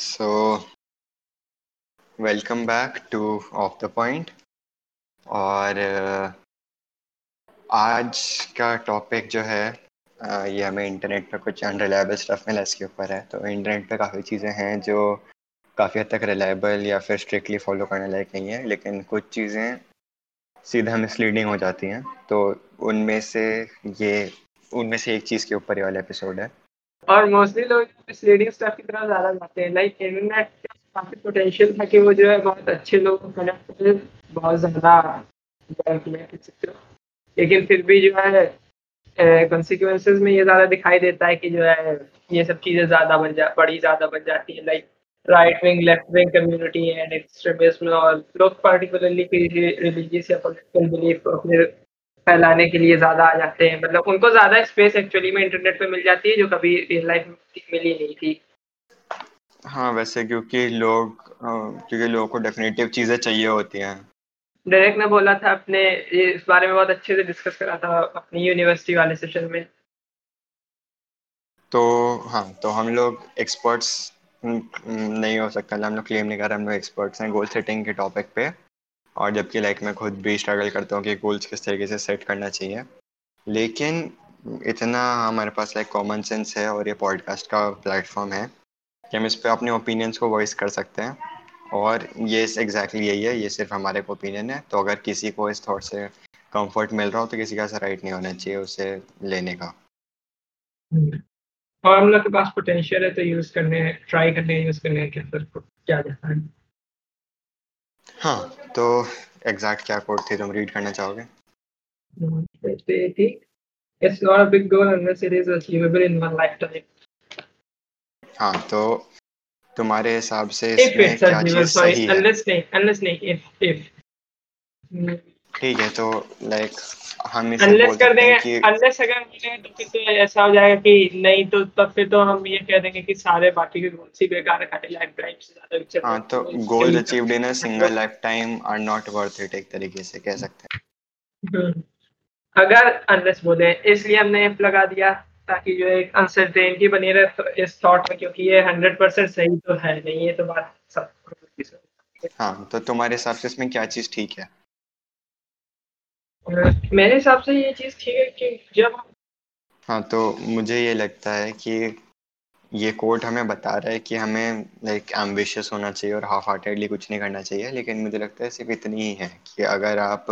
So, welcome back to off the point और uh, आज का टॉपिक जो है uh, ये हमें इंटरनेट पे कुछ अनरिलायबल स्टफ़ मिला इसके ऊपर है। तो इंटरनेट पे काफ़ी चीज़ें हैं जो काफ़ी हद तक रिलायबल या फिर स्ट्रिक्टली फॉलो करने लायक नहीं है लेकिन कुछ चीज़ें सीधा मिसलीडिंग हो जाती हैं। तो उनमें से ये उनमें से एक चीज़ के ऊपर ये वाला एपिसोड है। और मोस्टली लोग मिसलीडिंग स्टाफ की तरफ़ ज़्यादा जाते हैं। लाइक इंटरनेट काफ़ी पोटेंशियल था कि वो जो है बहुत अच्छे लोग कनेक्ट करे बहुत ज़्यादा लेकिन फिर भी जो है कॉन्सिक्वेंसेज में ये ज़्यादा दिखाई देता है कि जो है, ये सब चीज़ें ज़्यादा बन जा, बड़ी ज़्यादा बन जाती है। Like right wing left wing community and extremism और लोग पार्टिकुलरली रिलीजियस या पॉलिटिकल बिलीफ अपने फैलाने के लिए ज़्यादा आ जाते हैं। मतलब उनको ज़्यादा स्पेस एक्चुअली में इंटरनेट पे मिल जाती है जो कभी रियल लाइफ में मिली नहीं थी। हाँ वैसे क्योंकि लोग क्योंकि लोगों को डेफिनेटिव चीज़ें चाहिए होती हैं। डायरेक्ट ने बोला था अपने इस बारे में बहुत अच्छे से डिस्कस करा था अपनी यूनिवर्सिटी वाले सेशन में। तो हाँ तो हम लोग एक्सपर्ट्स नहीं हो सकता। हम लोग क्लेम नहीं कर रहे हम लोग एक्सपर्ट्स हैं गोल सेटिंग के टॉपिक पे। और जबकि लाइक मैं खुद भी स्ट्रगल करता हूँ कि गोल्स किस तरीके से सेट करना चाहिए। लेकिन इतना हमारे पास लाइक कॉमन सेंस है और ये पॉडकास्ट का प्लेटफॉर्म है कि हम इस पर अपने ओपिनियंस को वॉइस कर सकते हैं। और ये एग्जैक्टली यही है, ये सिर्फ़ हमारे ओपिनियन है। तो अगर किसी को इस थॉट से कंफर्ट मिल रहा हो तो किसी का ऐसा राइट नहीं होना चाहिए उसे लेने का। लोग के पास पोटेंशियल है तो यूज़ करने ट्राई करने यूज़ करने के क्या जाता है? हाँ तो एग्जैक्ट क्या कोड थे तुम रीड करना चाहोगे It's not a big goal unless it is achievable in one lifetime. हाँ तो तुम्हारे हिसाब से इसमें क्या चीज़ सही है unless नहीं unless नहीं if if ठीक है तो लाइक हम इसे unless कर देंगे कि... unless अगर मिले तो फिर तो ऐसा हो जाएगा कि नहीं तो तब फिर तो हम ये कह देंगे कि सारे बाकी के गोल्स ही बेकार है लाइफ टाइम से ज़्यादा हाँ तो goals achieved in a single lifetime are not worth it एक तरीके से कह सकते हैं। हम्म। अगर अनलेस बोले इसलिए हमने एफ़ लगा दिया ताकि जो एक अनसर्टेनिटी बनी रहे तो इस थॉट में क्योंकि ये हंड्रेड परसेंट सही तो है नहीं ये तो बात सब हाँ तो तुम्हारे हिसाब से इसमें क्या चीज़ ठीक है? मेरे हिसाब से ये चीज़ ठीक है कि जब हाँ तो मुझे ये लगता है कि ये कोर्ट हमें बता रहा है कि हमें लाइक एम्बिशियस होना चाहिए और हाफ़ हार्टेडली कुछ नहीं करना चाहिए लेकिन मुझे लगता है सिर्फ़ इतनी ही है कि अगर आप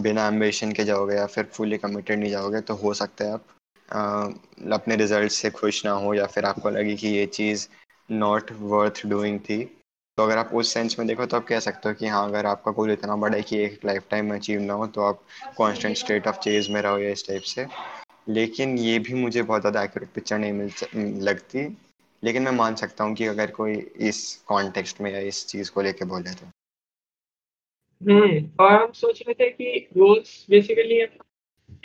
बिना एम्बिशन के जाओगे या फिर फुली कमिटेड नहीं जाओगे तो हो सकता है आप आ, अपने रिज़ल्ट से खुश ना हो या फिर आपको लगे कि ये चीज़ नॉट वर्थ डूइंग थी। तो अगर आप उस सेंस में देखो तो आप कह सकते हो कि हाँ अगर आपका गोल इतना बड़ा है कि एक लाइफ टाइम में अचीव ना हो तो आप कॉन्स्टेंट स्टेट ऑफ़ चेज में रहो या इस टाइप से। लेकिन ये भी मुझे बहुत ज़्यादा एक्यूरेट पिक्चर नहीं मिल लगती। लेकिन मैं मान सकता हूँ कि अगर कोई इस कॉन्टेक्स्ट में या इस चीज़ को लेके बोले तो। हम्म और हम सोच रहे थे कि गोल्स बेसिकली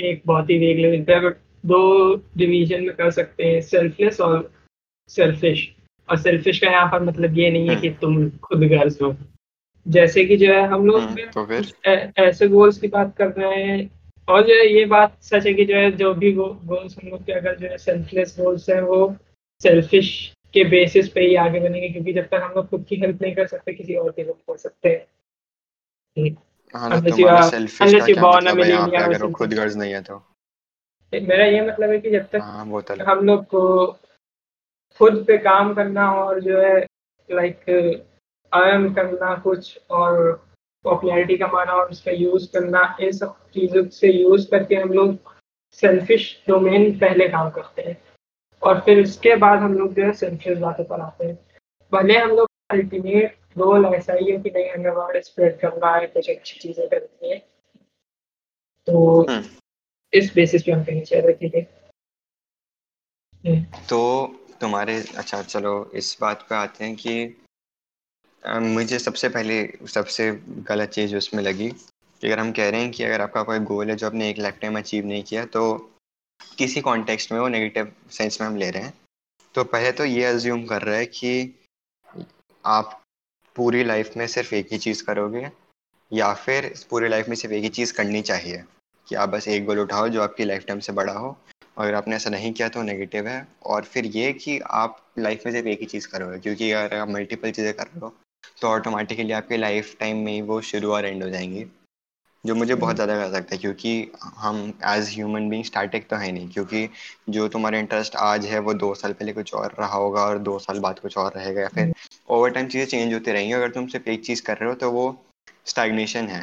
एक बहुत ही वेग लेवल पे दो डिवीज़न में कर सकते हैं सेल्फलेस और सेल्फिश और सेल्फिश का यहाँ पर मतलब ये नहीं है कि तुम खुद गर्ज हो। जैसे कि जो है हम लोग हम्म, तो ऐसे गोल्स की बात कर रहे हैं। और जो है ये बात सच है कि जो है जो भी गो, गोल्स हम लोग के अगर जो है सेल्फलेस गोल्स हैं वो सेल्फिश के बेसिस पे ही आगे बनेंगे। क्योंकि जब तक हम लोग खुद की हेल्प नहीं कर सकते किसी और की हेल्प कर सकते हैं। हाँ, मतलब है तो। मेरा ये मतलब है कि जब तक हाँ, तो हम लोग को खुद पे काम करना और जो है लाइक अर्न करना कुछ और पॉपुलैरिटी कमाना और उसका यूज़ करना इन सब चीज़ों से यूज़ करके हम लोग सेल्फिश डोमेन पहले काम करते हैं। और फिर उसके बाद हम लोग जो है सेल्फिश बातों पर आते हैं। भले हम लोग अल्टीमेट गोल ऐसा ही है कि नहीं हमें वर्ड स्प्रेड करना है कुछ अच्छी चीज़ें करनी है। तो हम्म। इस बेसिस पे हम कहीं चाह रहे थे तो तुम्हारे अच्छा चलो इस बात पे आते हैं कि आ, मुझे सबसे पहले सबसे गलत चीज़ उसमें लगी कि अगर हम कह रहे हैं कि अगर आपका कोई गोल है जो आपने एक लाइफ टाइम अचीव नहीं किया तो किसी कॉन्टेक्स्ट में वो नेगेटिव सेंस में हम ले रहे हैं। तो पहले तो ये अज्यूम कर रहा है कि आप पूरी लाइफ में सिर्फ़ एक ही चीज़ करोगे या फिर पूरी लाइफ में सिर्फ़ एक ही चीज़ करनी चाहिए कि आप बस एक गोल उठाओ जो आपकी लाइफ टाइम से बड़ा हो। अगर आपने ऐसा नहीं किया तो नेगेटिव है। और फिर ये कि आप लाइफ में सिर्फ़ एक ही चीज़ करोगे क्योंकि अगर आप मल्टीपल चीज़ें कर रहे हो तो ऑटोमेटिकली आपके लाइफ टाइम में ही वो शुरू और एंड हो जाएँगी जो मुझे बहुत ज़्यादा कर सकता है। क्योंकि हम एज ह्यूमन बींग स्टैटिक तो है नहीं क्योंकि जो तुम्हारा इंटरेस्ट आज है वो दो साल पहले कुछ और रहा होगा और दो साल बाद कुछ और रहेगा या फिर ओवर टाइम चीज़ें चेंज होती रहेंगी। अगर तुम सिर्फ़ एक चीज़ कर रहे हो तो वो स्टैग्नेशन है।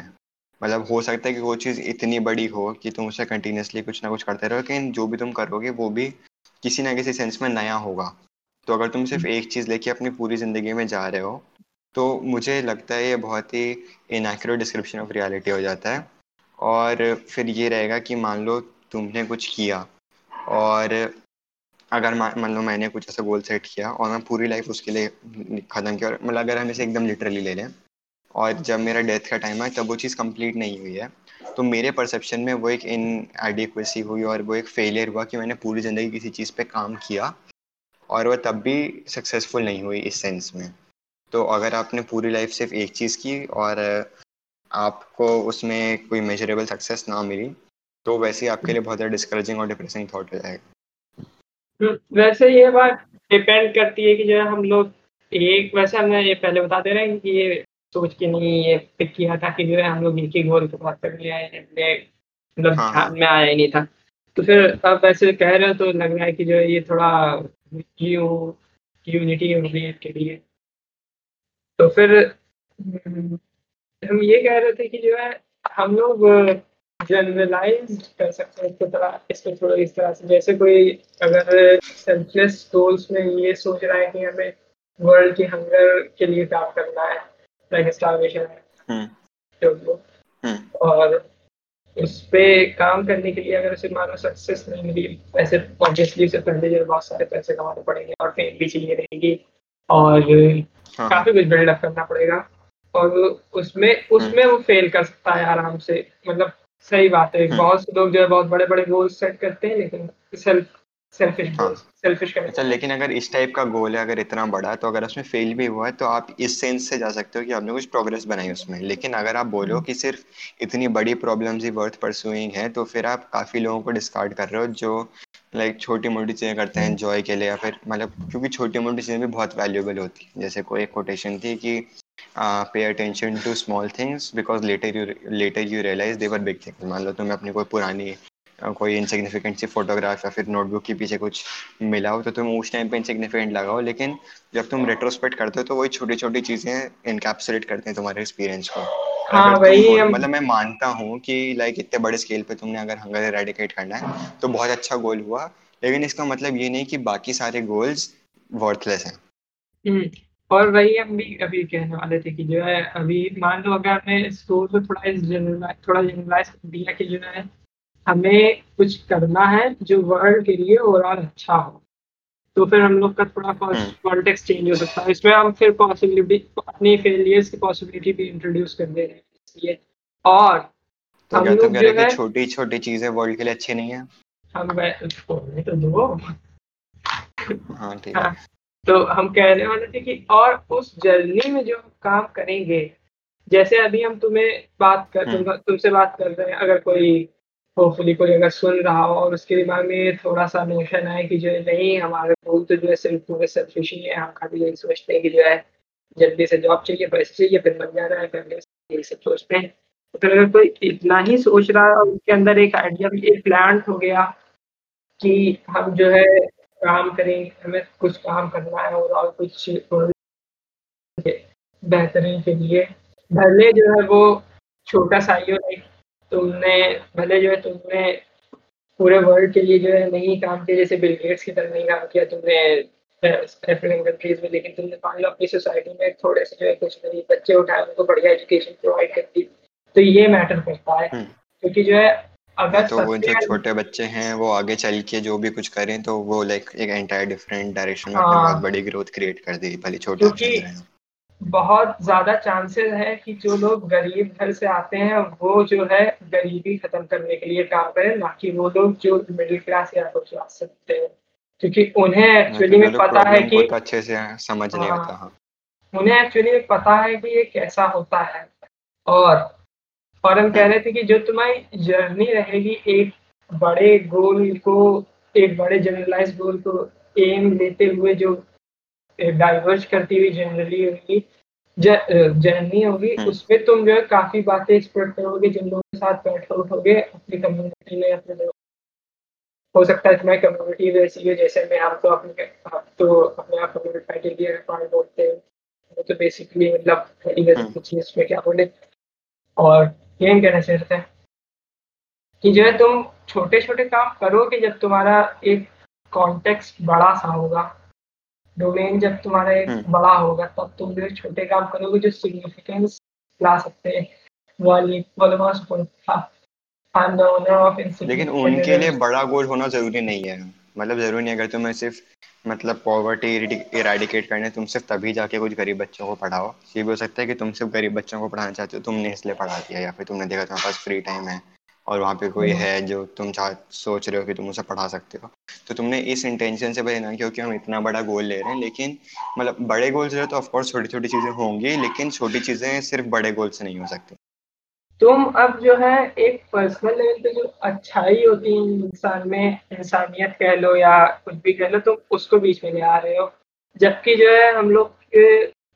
मतलब हो सकता है कि वो चीज़ इतनी बड़ी हो कि तुम उसे कंटिन्यूसली कुछ ना कुछ करते रहो लेकिन जो भी तुम करोगे वो भी किसी ना किसी सेंस में नया होगा। तो अगर तुम सिर्फ़ एक चीज़ लेके अपनी पूरी ज़िंदगी में जा रहे हो तो मुझे लगता है ये बहुत ही इनएक्यूरेट डिस्क्रिप्शन ऑफ़ रियलिटी हो जाता है। और फिर ये रहेगा कि मान लो तुमने कुछ किया और अगर मान लो मैंने कुछ ऐसा गोल सेट किया और मैं पूरी लाइफ उसके लिए ख़त्म किया और मतलब अगर हम इसे एकदम लिटरली ले लें और जब मेरा डेथ का टाइम है तब वो चीज़ कंप्लीट नहीं हुई है। तो मेरे परसेप्शन में वो एक इन एडिक्वेसी हुई और वो एक फेलियर हुआ कि मैंने पूरी ज़िंदगी किसी चीज़ पे काम किया और वह तब भी सक्सेसफुल नहीं हुई इस सेंस में। तो अगर आपने पूरी लाइफ सिर्फ़ एक चीज़ की और आपको उसमें कोई मेजरेबल सक्सेस ना मिली तो वैसे ही आपके लिए बहुत ज़्यादा डिस्करेजिंग और डिप्रेसिंग थाट हो जाएगा। हम्म, वैसे ये बात डिपेंड करती है कि जो हम लोग एक वैसे हमने ये पहले बता दे रहे हैं कि ये सोच के नहीं ये पिक किया था कि जो है हम लोग एक ही गोल को बात करने आए मतलब हाँ, ध्यान हाँ। में आया ही नहीं था। तो फिर अब ऐसे कह रहे हो तो लग रहा है कि जो है ये थोड़ा यूनिटी हो गई के लिए। तो फिर हम ये कह रहे थे कि जो है हम लोग जनरलाइज कर सकते हैं इसको थोड़ा इसको थोड़ा इस तरह से। जैसे कोई अगर सेल्फलेस गोल्स में ये सोच रहा है कि हमें वर्ल्ड की हंगर के लिए काम करना है लाइक स्टारवेशन है। हम्म, तो हम्म, और उस पे काम करने के लिए अगर उसे मानो सक्सेस नहीं मिली वैसे ऑब्वियसली उसे पहले जो बहुत सारे पैसे कमाने पड़ेंगे और फेम भी चाहिए रहेगी। और हाँ, काफ़ी कुछ बिल्डअप करना पड़ेगा। और उसमें उसमें वो फेल कर सकता है आराम से। मतलब सही बात है। हम्म। बहुत से लोग जो है बहुत बड़े बड़े गोल सेट करते हैं लेकिन सेल्फ सेल्फिश हाँ। सेल्फिश अच्छा लेकिन अगर इस टाइप का गोल है अगर इतना बड़ा है तो अगर उसमें फेल भी हुआ है तो आप इस सेंस से जा सकते हो कि आपने कुछ प्रोग्रेस बनाई उसमें। लेकिन अगर आप बोलो कि सिर्फ़ इतनी बड़ी प्रॉब्लम्स ही वर्थ परसुइंग है तो फिर आप काफ़ी लोगों को डिस्कार्ड कर रहे हो जो लाइक छोटी मोटी चीज़ें करते हैं जॉय के लिए या फिर मतलब क्योंकि छोटी मोटी चीज़ें भी बहुत वैल्यूएबल होती हैं। जैसे कोई एक कोटेशन थी कि pay attention to small things because later you later you realize they're big things मान लो तुम्हें अपनी कोई पुरानी कोई इनसिग्निफिकेंट सी फोटोग्राफ या फिर नोटबुक के पीछे कुछ मिला हो तो तुम उस टाइम पे इनसिग्निफिकेंट लगाओ लेकिन जब तुम रेट्रोस्पेक्ट करते हो तो वही छोटी छोटी चीज़ें इनकैप्सुलेट करते हैं तुम्हारे एक्सपीरियंस को। हाँ, हम- मतलब मैं मानता हूँ कि लाइक इतने बड़े स्केल पे तुमने अगर हंगर एरेडिकेट करना है तो बहुत अच्छा गोल हुआ लेकिन इसका मतलब ये नहीं कि बाकी सारे गोल्स वर्थलेस हैं। हम्म, और वही हम भी अभी कहने वाले थे कि जो है अभी मान लो अगर हमने गोल को थोड़ा जनरलाइज थोड़ा जनरलाइज दिया कि जो है हमें कुछ करना है जो वर्ल्ड के लिए ओवरऑल अच्छा हो। तो फिर हम लोग का थोड़ा हम्म। कॉन्टेक्स्ट चेंज हो सकता है। इसमें हम फिर पॉसिबिलिटी अपनी फेलियर्स की पॉसिबिलिटी भी इंट्रोड्यूस कर दे रहे हैं। इसलिए और तो हम लोग जो है छोटी छोटी चीज़ें वर्ल्ड के लिए अच्छी नहीं है? हम तो दो। हाँ ठीक है। हाँ, तो हम कहने वाले थे कि और उस जर्नी में जो हम काम करेंगे जैसे अभी हम तुम्हें बात कर हम्म। तुम, तुमसे बात कर रहे हैं अगर कोई होपफुली कोई अगर सुन रहा हो और उसके दिमाग में थोड़ा सा नोशन है कि जो है नहीं हमारे गोल तो जो है सिर्फ़ पूरे सेल्फिश ही है हम खाली यही सोचते हैं कि जो है जल्दी से जॉब चाहिए पैसे चाहिए फिर बन जाना है फैमिली यही सब सोचते हैं। तो अगर कोई इतना ही सोच रहा है उसके अंदर एक आइडिया एक प्लान हो गया कि हम जो है काम करें हमें कुछ काम करना है और, और कुछ बेहतरीन के लिए भले जो है वो छोटा सा ही हो तुमने भले जो है तुमने पूरे वर्ल्ड के लिए जो है नहीं काम किया जैसे बिल गेट्स की तरह नहीं काम किया तुमने अफ्रीकन कंट्रीज़ में लेकिन तुमने मान लो अपनी सोसाइटी में थोड़े से जो है कुछ गरीब बच्चे उठाए उनको बढ़िया एजुकेशन प्रोवाइड कर दी तो ये मैटर करता है हम्म। क्योंकि जो है अगर तो वो जो छोटे बच्चे हैं वो आगे चल के जो भी कुछ करें तो वो लाइक एक एंटायर डिफरेंट डायरेक्शन में हाँ। बहुत बड़ी ग्रोथ क्रिएट कर देगी भले छोटे क्योंकि। बहुत ज़्यादा चांसेस है कि जो लोग गरीब घर से आते हैं वो जो है गरीबी खत्म करने के लिए काम करें ना कि वो लोग जो मिडिल क्लास या अपर क्लास से होते हैं। क्योंकि उन्हें एक्चुअली में पता है कि अच्छे से समझ नहीं हाँ। होता हाँ। उन्हें एक्चुअली में पता है कि ये कैसा होता है। और और हम कह रहे थे कि जो तुम्हारी जर्नी रहेगी एक बड़े गोल को एक बड़े जनरलाइज गोल को एम लेते हुए जो डाइवर्ज करती हुई जनरली होगी। जर्नी होगी। हम्म। उसमें तुम जो है काफ़ी बातें एक्सप्लोर करोगे जिन लोगों के साथ बैठे उठोगे अपनी कम्युनिटी में अपने लोग हो सकता है तुम्हारी कम्युनिटी वैसी है जैसे मैं आपको अपने आप तो अपने आप को बोलते हैं। तो बेसिकली मतलब हम्म। कुछ इसमें क्या बोले? और यही कहना चाहते हैं कि जो है तुम छोटे छोटे काम करोगे जब तुम्हारा एक कॉन्टेक्स्ट बड़ा सा होगा। डोमेन जब तुम्हारा एक हम्म। बड़ा होगा तब तुम जो छोटे काम करोगे जो सिग्निफिकेंस ला सकते हैं लेकिन उनके लिए बड़ा गोल होना ज़रूरी नहीं है। मतलब ज़रूरी नहीं अगर तुम्हें सिर्फ़ मतलब पॉवर्टी इराडिकेट करने तुम सिर्फ़ तभी जाके कुछ गरीब बच्चों को पढ़ाओ। ये भी हो सकता है कि तुम सिर्फ़ गरीब बच्चों को पढ़ाना चाहते हो तुमने इसलिए पढ़ा दिया या फिर तुमने देखा तुम्हारे पास फ्री टाइम है। और वहाँ पे कोई हम्म। है जो तुम चाह सोच रहे हो कि तुम उसे पढ़ा सकते हो। तो तुमने इस इंटेंशन से भले ना क्योंकि हम इतना बड़ा गोल ले रहे हैं लेकिन मतलब बड़े गोल्स रहे तो ऑफकोर्स छोटी छोटी चीज़ें होंगी लेकिन छोटी चीज़ें सिर्फ़ बड़े गोल से नहीं हो सकती। तुम अब जो है एक पर्सनल लेवल पे जो अच्छाई होती है इंसान में इंसानियत कह लो या कुछ भी कह लो तुम उसको बीच में ले आ रहे हो। जबकि जो है हम लोग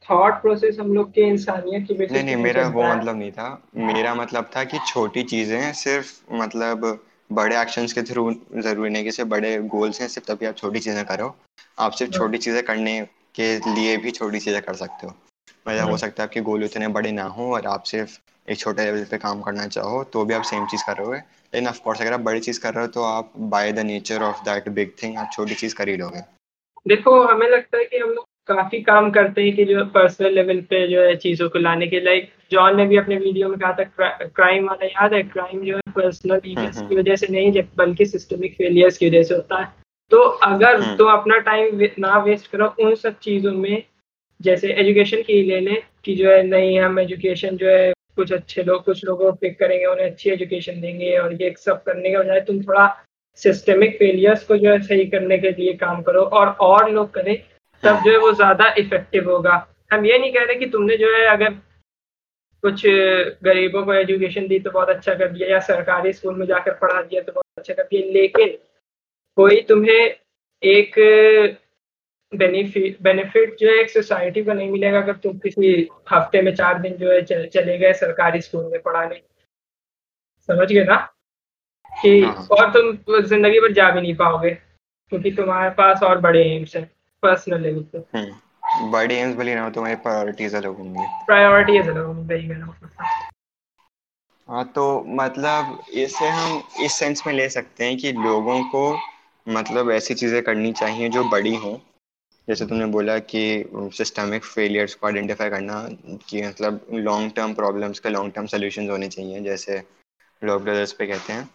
थॉट प्रोसेस हम लोग के इंसानियत की नहीं नहीं मेरा वो मतलब नहीं था। मेरा मतलब था कि छोटी चीज़ें सिर्फ़ मतलब बड़े एक्शंस के थ्रू ज़रूरी नहीं कि बड़े गोल्स हैं सिर्फ़ तभी आप छोटी चीज़ें करो आप सिर्फ़ छोटी चीज़ें करने के लिए भी छोटी चीज़ें कर सकते हो। मतलब हो हाँ। सकता है आपके गोल उतने बड़े ना हो और आप सिर्फ़ एक छोटे लेवल पे काम करना चाहो तो भी आप सेम चीज़ कर रहे हो। लेकिन ऑफकोर्स अगर आप बड़ी चीज़ कर रहे हो तो आप by the nature of that big thing आप छोटी चीज़ कर ही लोगे। देखो हमें लगता है कि हम लोग काफ़ी काम करते हैं कि जो पर्सनल लेवल पे जो है चीज़ों को लाने के लाइक जॉन ने भी अपने वीडियो में कहा था क्रा, क्राइम वाला याद है? क्राइम जो है पर्सनल इवेंट्स हम्म, की हम्म। वजह से नहीं बल्कि सिस्टमिक फेलियर्स की वजह से होता है। तो अगर हम्म। तुम अपना टाइम ना वेस्ट करो उन सब चीज़ों में। जैसे एजुकेशन की ले लें कि जो है नहीं हम एजुकेशन जो है कुछ अच्छे लोग कुछ लोगों को पिक करेंगे उन्हें अच्छी एजुकेशन देंगे और ये सब करने के बजाय तुम थोड़ा सिस्टेमिक फेलियर्स को जो है सही करने के लिए काम करो। और और लोग करें तब जो है वो ज़्यादा इफ़ेक्टिव होगा। हम ये नहीं कह रहे कि तुमने जो है अगर कुछ गरीबों को एजुकेशन दी तो बहुत अच्छा कर दिया या सरकारी स्कूल में जाकर पढ़ा दिया तो बहुत अच्छा कर दिया लेकिन कोई तुम्हें एक बेनिफिट बेनिफिट जो है एक सोसाइटी को नहीं मिलेगा अगर तुम किसी हफ़्ते में चार दिन जो है चले गए सरकारी स्कूल में पढ़ाने। समझ गए ना? कि हाँ। और तुम ज़िंदगी भर जा भी नहीं पाओगे क्योंकि तुम्हारे पास और बड़े एम्स हैं। पर्सनल लेवल पे। बड़े एम्स भले ना हो तुम्हारी प्रायोरिटीज अलग होंगी। प्रायोरिटीज अलग होंगी वही कहना हाँ तो मतलब इसे हम इस सेंस में ले सकते हैं कि लोगों को मतलब ऐसी चीज़ें करनी चाहिए जो बड़ी हों। जैसे तुमने बोला कि सिस्टमिक फेलियर्स को आइडेंटिफाई करना कि मतलब लॉन्ग टर्म प्रॉब्लम्स के लॉन्ग टर्म सोल्यूशन होने चाहिए जैसे लॉक ब्रदर्स पे कहते हैं।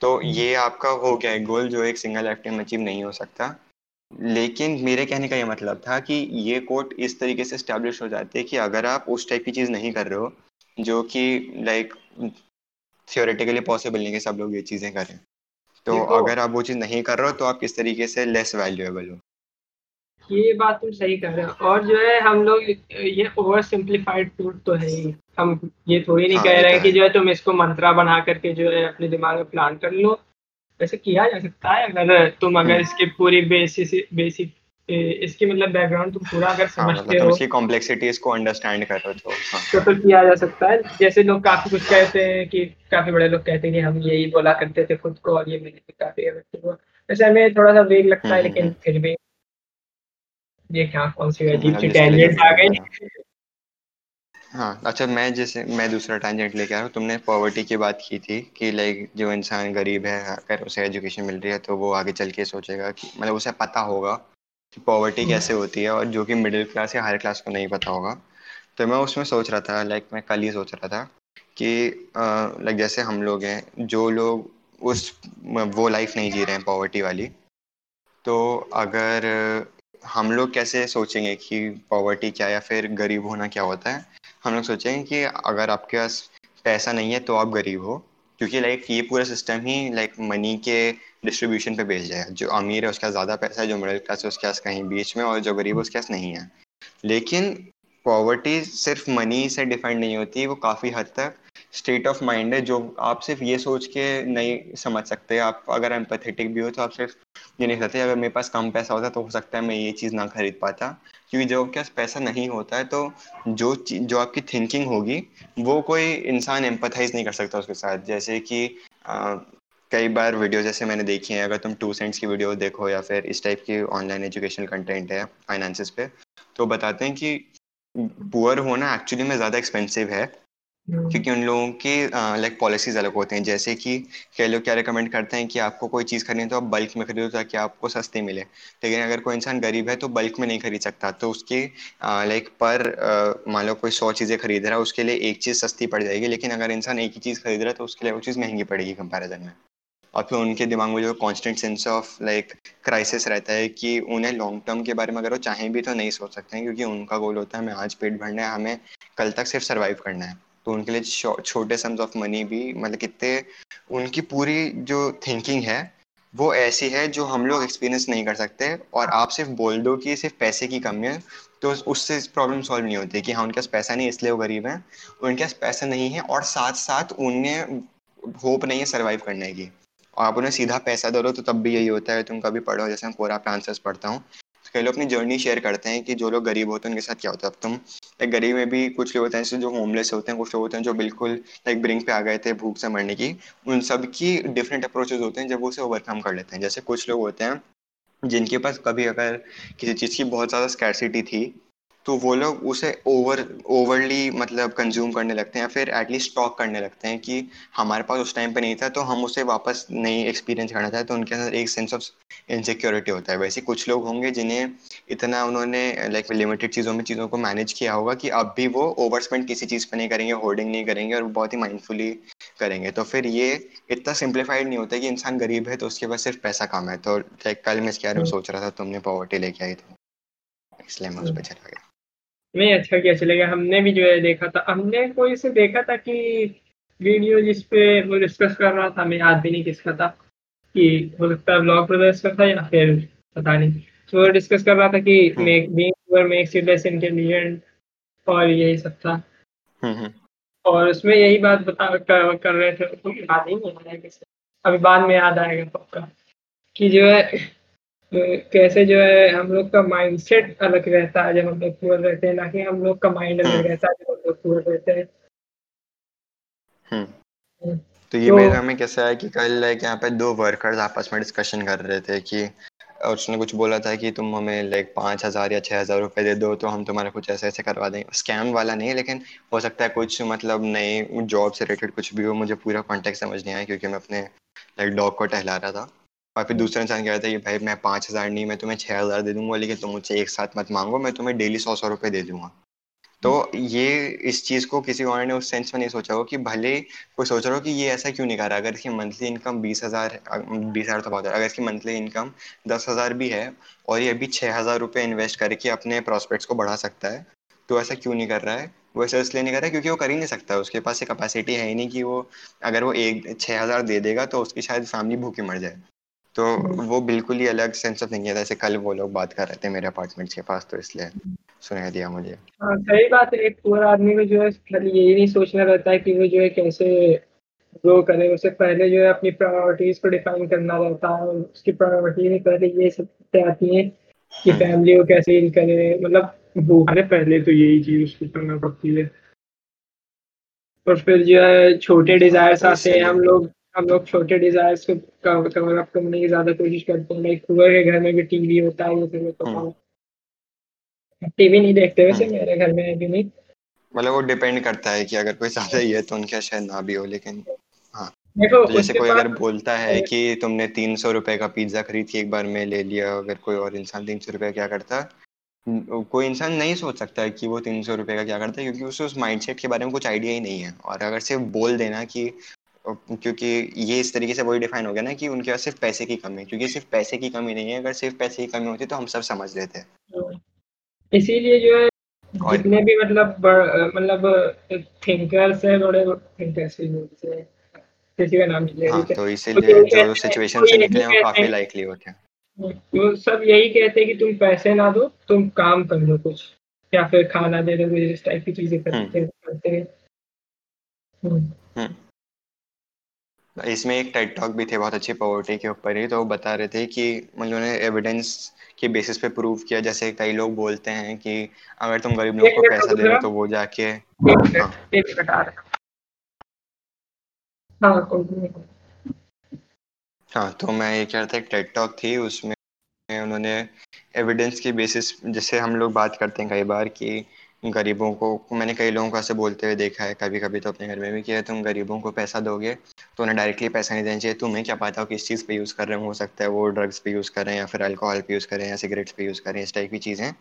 तो हम्म। ये आपका हो गया है गोल जो एक सिंगल लाइफ टाइम अचीव नहीं हो सकता। लेकिन मेरे कहने का ये मतलब था कि ये कोट इस तरीके से स्टैब्लिश हो जाती है कि अगर आप उस टाइप की चीज़ नहीं कर रहे हो जो कि लाइक थियोरेटिकली पॉसिबल नहीं कि सब लोग ये चीज़ें करें। तो अगर आप वो चीज़ नहीं कर रहे हो तो आप किस तरीके से लेस वैल्यूएबल हो? ये बात तुम सही कर रहे हो। और जो है हम लोग ये ओवर सिंप्लीफाइड ट्रूथ तो है ही। हम ये थोड़ी नहीं हाँ, कह रहे हैं कि जो है तुम इसको मंत्रा बना करके जो है अपने दिमाग में प्लान कर लो। वैसे किया जा सकता है अगर तुम अगर हम्म। इसके पूरी बेसिस बेसिक इसकी मतलब बैकग्राउंड तुम पूरा अगर हाँ, समझते मतलब हो। इसकी कॉम्प्लेक्सिटीज को अंडरस्टैंड कर रहे हो हाँ। तो तो किया जा सकता है। जैसे लोग काफ़ी कुछ कहते हैं कि काफ़ी बड़े लोग कहते हैं कि हम यही बोला करते थे खुद को और ये मेरे काफ़ी वैसे हमें थोड़ा सा वेग लगता है हम्म, लेकिन हम्म, फिर भी ये क्या कौन सी अजीब सी टैलेंट आ गई? हाँ अच्छा मैं जैसे मैं दूसरा टेंजेंट लेके आ रहा हूँ। तुमने पॉवर्टी की बात की थी कि लाइक जो इंसान गरीब है अगर उसे एजुकेशन मिल रही है तो वो आगे चल के सोचेगा कि मतलब उसे पता होगा कि पॉवर्टी हम्म। कैसे होती है और जो कि मिडिल क्लास या हायर क्लास को नहीं पता होगा। तो मैं उसमें सोच रहा था लाइक मैं कल ही सोच रहा था कि लाइक जैसे हम लोग हैं जो लोग उस वो लाइफ नहीं जी रहे हैं पॉवर्टी वाली। तो अगर हम लोग कैसे सोचेंगे कि पॉवर्टी क्या या फिर गरीब होना क्या होता है? हम लोग सोचेंगे कि अगर आपके पास पैसा नहीं है तो आप गरीब हो, क्योंकि लाइक ये पूरा सिस्टम ही लाइक मनी के डिस्ट्रीब्यूशन पे बेस्ड है। जो अमीर है उसके ज़्यादा पैसा है, जो मिडिल क्लास है उसके पास कहीं बीच में और जो गरीब है उसके पास नहीं है। लेकिन पॉवर्टी सिर्फ़ मनी से डिफाइंड नहीं होती, वो काफ़ी हद तक स्टेट ऑफ़ माइंड है जो आप सिर्फ़ ये सोच के नहीं समझ सकते। आप अगर एम्पथेटिक भी हो तो आप सिर्फ़ ये नहीं सकते अगर मेरे पास कम पैसा होता तो हो सकता है मैं ये चीज़ ना खरीद पाता। क्योंकि जब आपके पास पैसा नहीं होता है तो जो जो आपकी थिंकिंग होगी वो कोई इंसान एम्पथाइज नहीं कर सकता उसके साथ। जैसे कि आ, कई बार वीडियो जैसे मैंने देखी है। अगर तुम टू सेंट्स की वीडियो देखो या फिर इस टाइप की ऑनलाइन एजुकेशनल कंटेंट है फाइनेंसिस पे तो बताते हैं कि पुअर होना एक्चुअली में ज़्यादा एक्सपेंसिव है। क्योंकि उन लोगों की लाइक पॉलिसीज़ अलग होते हैं। जैसे कि कई लोग क्या रिकमेंड करते हैं कि आपको कोई चीज़ खरीदनी तो आप बल्क में खरीदो ताकि आपको सस्ती मिले। लेकिन अगर कोई इंसान गरीब है तो बल्क में नहीं खरीद सकता। तो उसकी लाइक पर मान लो कोई सौ चीज़ें खरीद रहा है, उसके लिए एक चीज़ सस्ती पड़ जाएगी। लेकिन अगर इंसान एक ही चीज़ खरीद रहा है तो उसके लिए वो चीज़ महँगी पड़ेगी कंपेरिजन में। और फिर उनके दिमाग में जो constant sense of like crisis रहता है कि उन्हें लॉन्ग टर्म के बारे में अगर वो चाहें भी तो नहीं सोच सकते हैं, क्योंकि उनका गोल होता है, हमें आज पेट भरना है, हमें कल तक सिर्फ़ सर्वाइव करना है। तो उनके लिए छोटे सम्स ऑफ़ मनी भी मतलब कितने, उनकी पूरी जो थिंकिंग है, वो ऐसी है जो हम लोग एक्सपीरियंस नहीं कर सकते और आप सिर्फ़ बोल दो कि सिर्फ़ पैसे की कमी है तो उससे प्रॉब्लम सॉल्व नहीं होती कि हाँ उनके पास पैसा नहीं इसलिए वो गरीब हैं। उनके पास पैसा नहीं है और साथ साथ उन्हें होप नहीं है सर्वाइव करने की। और आप उन्हें सीधा पैसा दो तो तब भी यही होता है, तुम कभी पढ़ो, जैसे मैं कोरा आंसर्स पढ़ता हूँ कई लोग अपनी जर्नी शेयर करते हैं कि जो लोग गरीब होते हैं, उनके साथ क्या होता है। अब तुम लाइक गरीब में भी कुछ लोग होते हैं जो होमलेस होते हैं, कुछ लोग होते हैं जो बिल्कुल लाइक ब्रिंक पे आ गए थे भूख से मरने की। उन सब की डिफरेंट अप्रोचेज होते हैं, जब वो उसे ओवरकम कर लेते हैं। जैसे कुछ लोग होते हैं, जिनके पास कभी अगर किसी चीज़ की बहुत ज़्यादा स्कैरसिटी थी तो वो लोग उसे ओवर ओवरली मतलब कंज्यूम करने लगते हैं या फिर एटलीस्ट स्टॉक करने लगते हैं कि हमारे पास उस टाइम पे नहीं था तो हम उसे वापस नहीं एक्सपीरियंस करना चाहते तो उनके अंदर एक सेंस ऑफ़ इनसिक्योरिटी होता है। वैसे कुछ लोग होंगे जिन्हें इतना उन्होंने लाइक लिमिटेड चीज़ों में चीज़ों को मैनेज किया होगा कि अब भी वो ओवर स्पेंड किसी चीज़ पर नहीं करेंगे होर्डिंग नहीं करेंगे और बहुत ही माइंडफुली करेंगे। तो फिर ये इतना सिंप्लीफाइड नहीं होता कि इंसान गरीब है तो उसके पास सिर्फ़ पैसा कम है। तो लाइक कल मैं इसके बारे में सोच रहा था तुमने पॉवर्टी लेके आई तो। इसलिए मैं उस पर चला गया। नहीं अच्छा किया चलेगा। हमने भी जो है देखा था। हमने कोई से देखा था कि वीडियो जिसपे वो डिस्कस कर रहा था मैं याद भी नहीं किसका था कि हो सकता है ब्लॉग ब्रदर्स का था या फिर पता नहीं। तो वो डिस्कस कर रहा था कि मेक्स यू लेस इंटेलिजेंट और यही सब था। हम्म, हम्म। और उसमें यही बात बता कर, कर रहे थे तो याद ही नहीं आया अभी बाद में याद आएगा पक्का। कि जो है कैसे जो है हम लोग का माइंडसेट अलग रहता है जब हम लोग पुअर रहते हैं ना कि हम लोग का माइंड अलग हम्म। रहता है जब हम लोग पुअर रहते हैं हम्म। हम्म। तो ये तो, मेरे में कैसा है कि कल लाइक यहाँ पे दो वर्कर्स आपस में डिस्कशन कर रहे थे कि और उसने कुछ बोला था कि तुम हमें लाइक पाँच हज़ार या छः हज़ार रुपये दे दो तो हम तुम्हारा कुछ ऐसे ऐसे करवा देंगे स्कैम वाला नहीं लेकिन हो सकता है कुछ मतलब नए जॉब से रिलेटेड कुछ भी हो मुझे पूरा कॉन्टेक्ट समझ नहीं आया क्योंकि मैं अपने लाइक डॉग को टहला रहा था और फिर दूसरा इंसान कह रहा था कि भाई मैं पाँच हज़ार नहीं मैं तुम्हें छः हज़ार दे दूँगा लेकिन तुम मुझसे एक साथ मत मांगो मैं तुम्हें डेली सौ सौ रुपये दे दूँगा। तो ये इस चीज़ को किसी और ने उस सेंस में नहीं सोचा हो कि भले कोई सोच रहा हो कि ये ऐसा क्यों नहीं कर रहा अगर इसकी मंथली इनकम बीस हज़ार बीस हज़ार तो बहुत है अगर इसकी मंथली इनकम दस हज़ार भी है और ये अभी छः हज़ार रुपये इन्वेस्ट करके अपने प्रॉस्पेक्ट्स को बढ़ा सकता है तो ऐसा क्यों नहीं कर रहा है? वो ऐसा इसलिए नहीं कर रहा है क्योंकि वो कर ही नहीं सकता उसके पास ये कैपेसिटी है ही नहीं कि वो अगर वो एक छः हज़ार दे देगा तो उसकी शायद फैमिली भूखी मर जाए। तो वो बिल्कुल ही अलग सेंस ऑफ़ थिंकिंग है। जैसे कल वो लोग बात कर रहे थे मेरे अपार्टमेंट के पास तो इसलिए सुनाई दिया मुझे। हाँ सही बात है। एक पूरा आदमी को जो है खाली यही नहीं सोचना रहता है कि वो जो है कैसे ग्रो करे। उससे पहले जो है अपनी प्रायोरिटीज को डिफाइन करना रहता है उसकी प्रायोरिटी में पहले ये सब आती है कि फैमिली हम्म। को कैसे डील करे। मतलब भूखे पहले तो यही चीज़ उसको करना पड़ती है। और फिर जो है छोटे डिजायर्स आते हैं। हम लोग। हम लोग छोटे डिजायर्स को कवर अप करने की ज़्यादा कोशिश करते हैं लाइक हुआ के घर में भी टीवी होता है तो टीवी नहीं देखते वैसे हम्म। मेरे घर में भी। नहीं मतलब वो डिपेंड करता है कि अगर कोई ज़्यादा ही है तो उनके शायद ना भी हो लेकिन हाँ। देखो तो जैसे कोई अगर बोलता है कि तुमने तीन सौ रुपए का पिज्जा खरीद के एक बार में ले लिया अगर कोई और इंसान तीन सौ रुपए क्या करता? कोई इंसान नहीं सोच सकता है कि वो तीन सौ रुपए का क्या करता है क्योंकि उसे उस माइंडसेट के बारे में कुछ आइडिया ही नहीं है। और अगर सिर्फ़ बोल देना कि क्योंकि ये इस तरीके से वही डिफाइन हो गया ना कि उनके पास सिर्फ़ पैसे की कमी है। क्योंकि सिर्फ़ पैसे की कमी नहीं है। अगर सिर्फ़ पैसे की कमी होती तो हम सब समझ लेते। इसीलिए जो है जितने भी मतलब मतलब थिंकर्स है बड़े थिंकर्स किसी का नाम नहीं हाँ, तो इसीलिए जो सिचुएशन से निकले वो काफ़ी लाइकली होते हैं। तो सब यही कहते हैं कि तुम पैसे ना दो तुम काम कर लो कुछ। या फिर खाना दे दो इस टाइप की चीज़ें करते हम्म। करते हैं। हम्म। इसमें एक टेड टॉक भी थे बहुत अच्छी पॉवर्टी के ऊपर ही तो वो बता रहे थे कि मतलब उन्होंने एविडेंस के बेसिस पे प्रूव किया जैसे कई लोग बोलते हैं कि अगर तुम गरीब लोगों को पैसा दे रहे हो तो वो जाके हाँ। हाँ हाँ तो मैं ये कह रहा था एक टेड टॉक थी उसमें उन्होंने एविडेंस की बेसिस जैसे हम लोग बात करते हैं कई बार कि गरीबों को मैंने कई लोगों को ऐसे बोलते हुए देखा है कभी कभी तो अपने घर में भी कि तुम गरीबों को पैसा दोगे तो उन्हें डायरेक्टली पैसा नहीं देना चाहिए। तुम्हें क्या पता हो किस चीज़ पे यूज़ कर रहे हो सकता है वो ड्रग्स पे यूज़ कर रहे हैं या फिर अल्कोहल पे यूज़ कर रहे हैं या सिगरेट्स पे यूज़ कर रहे हैं इस टाइप की चीज़ें।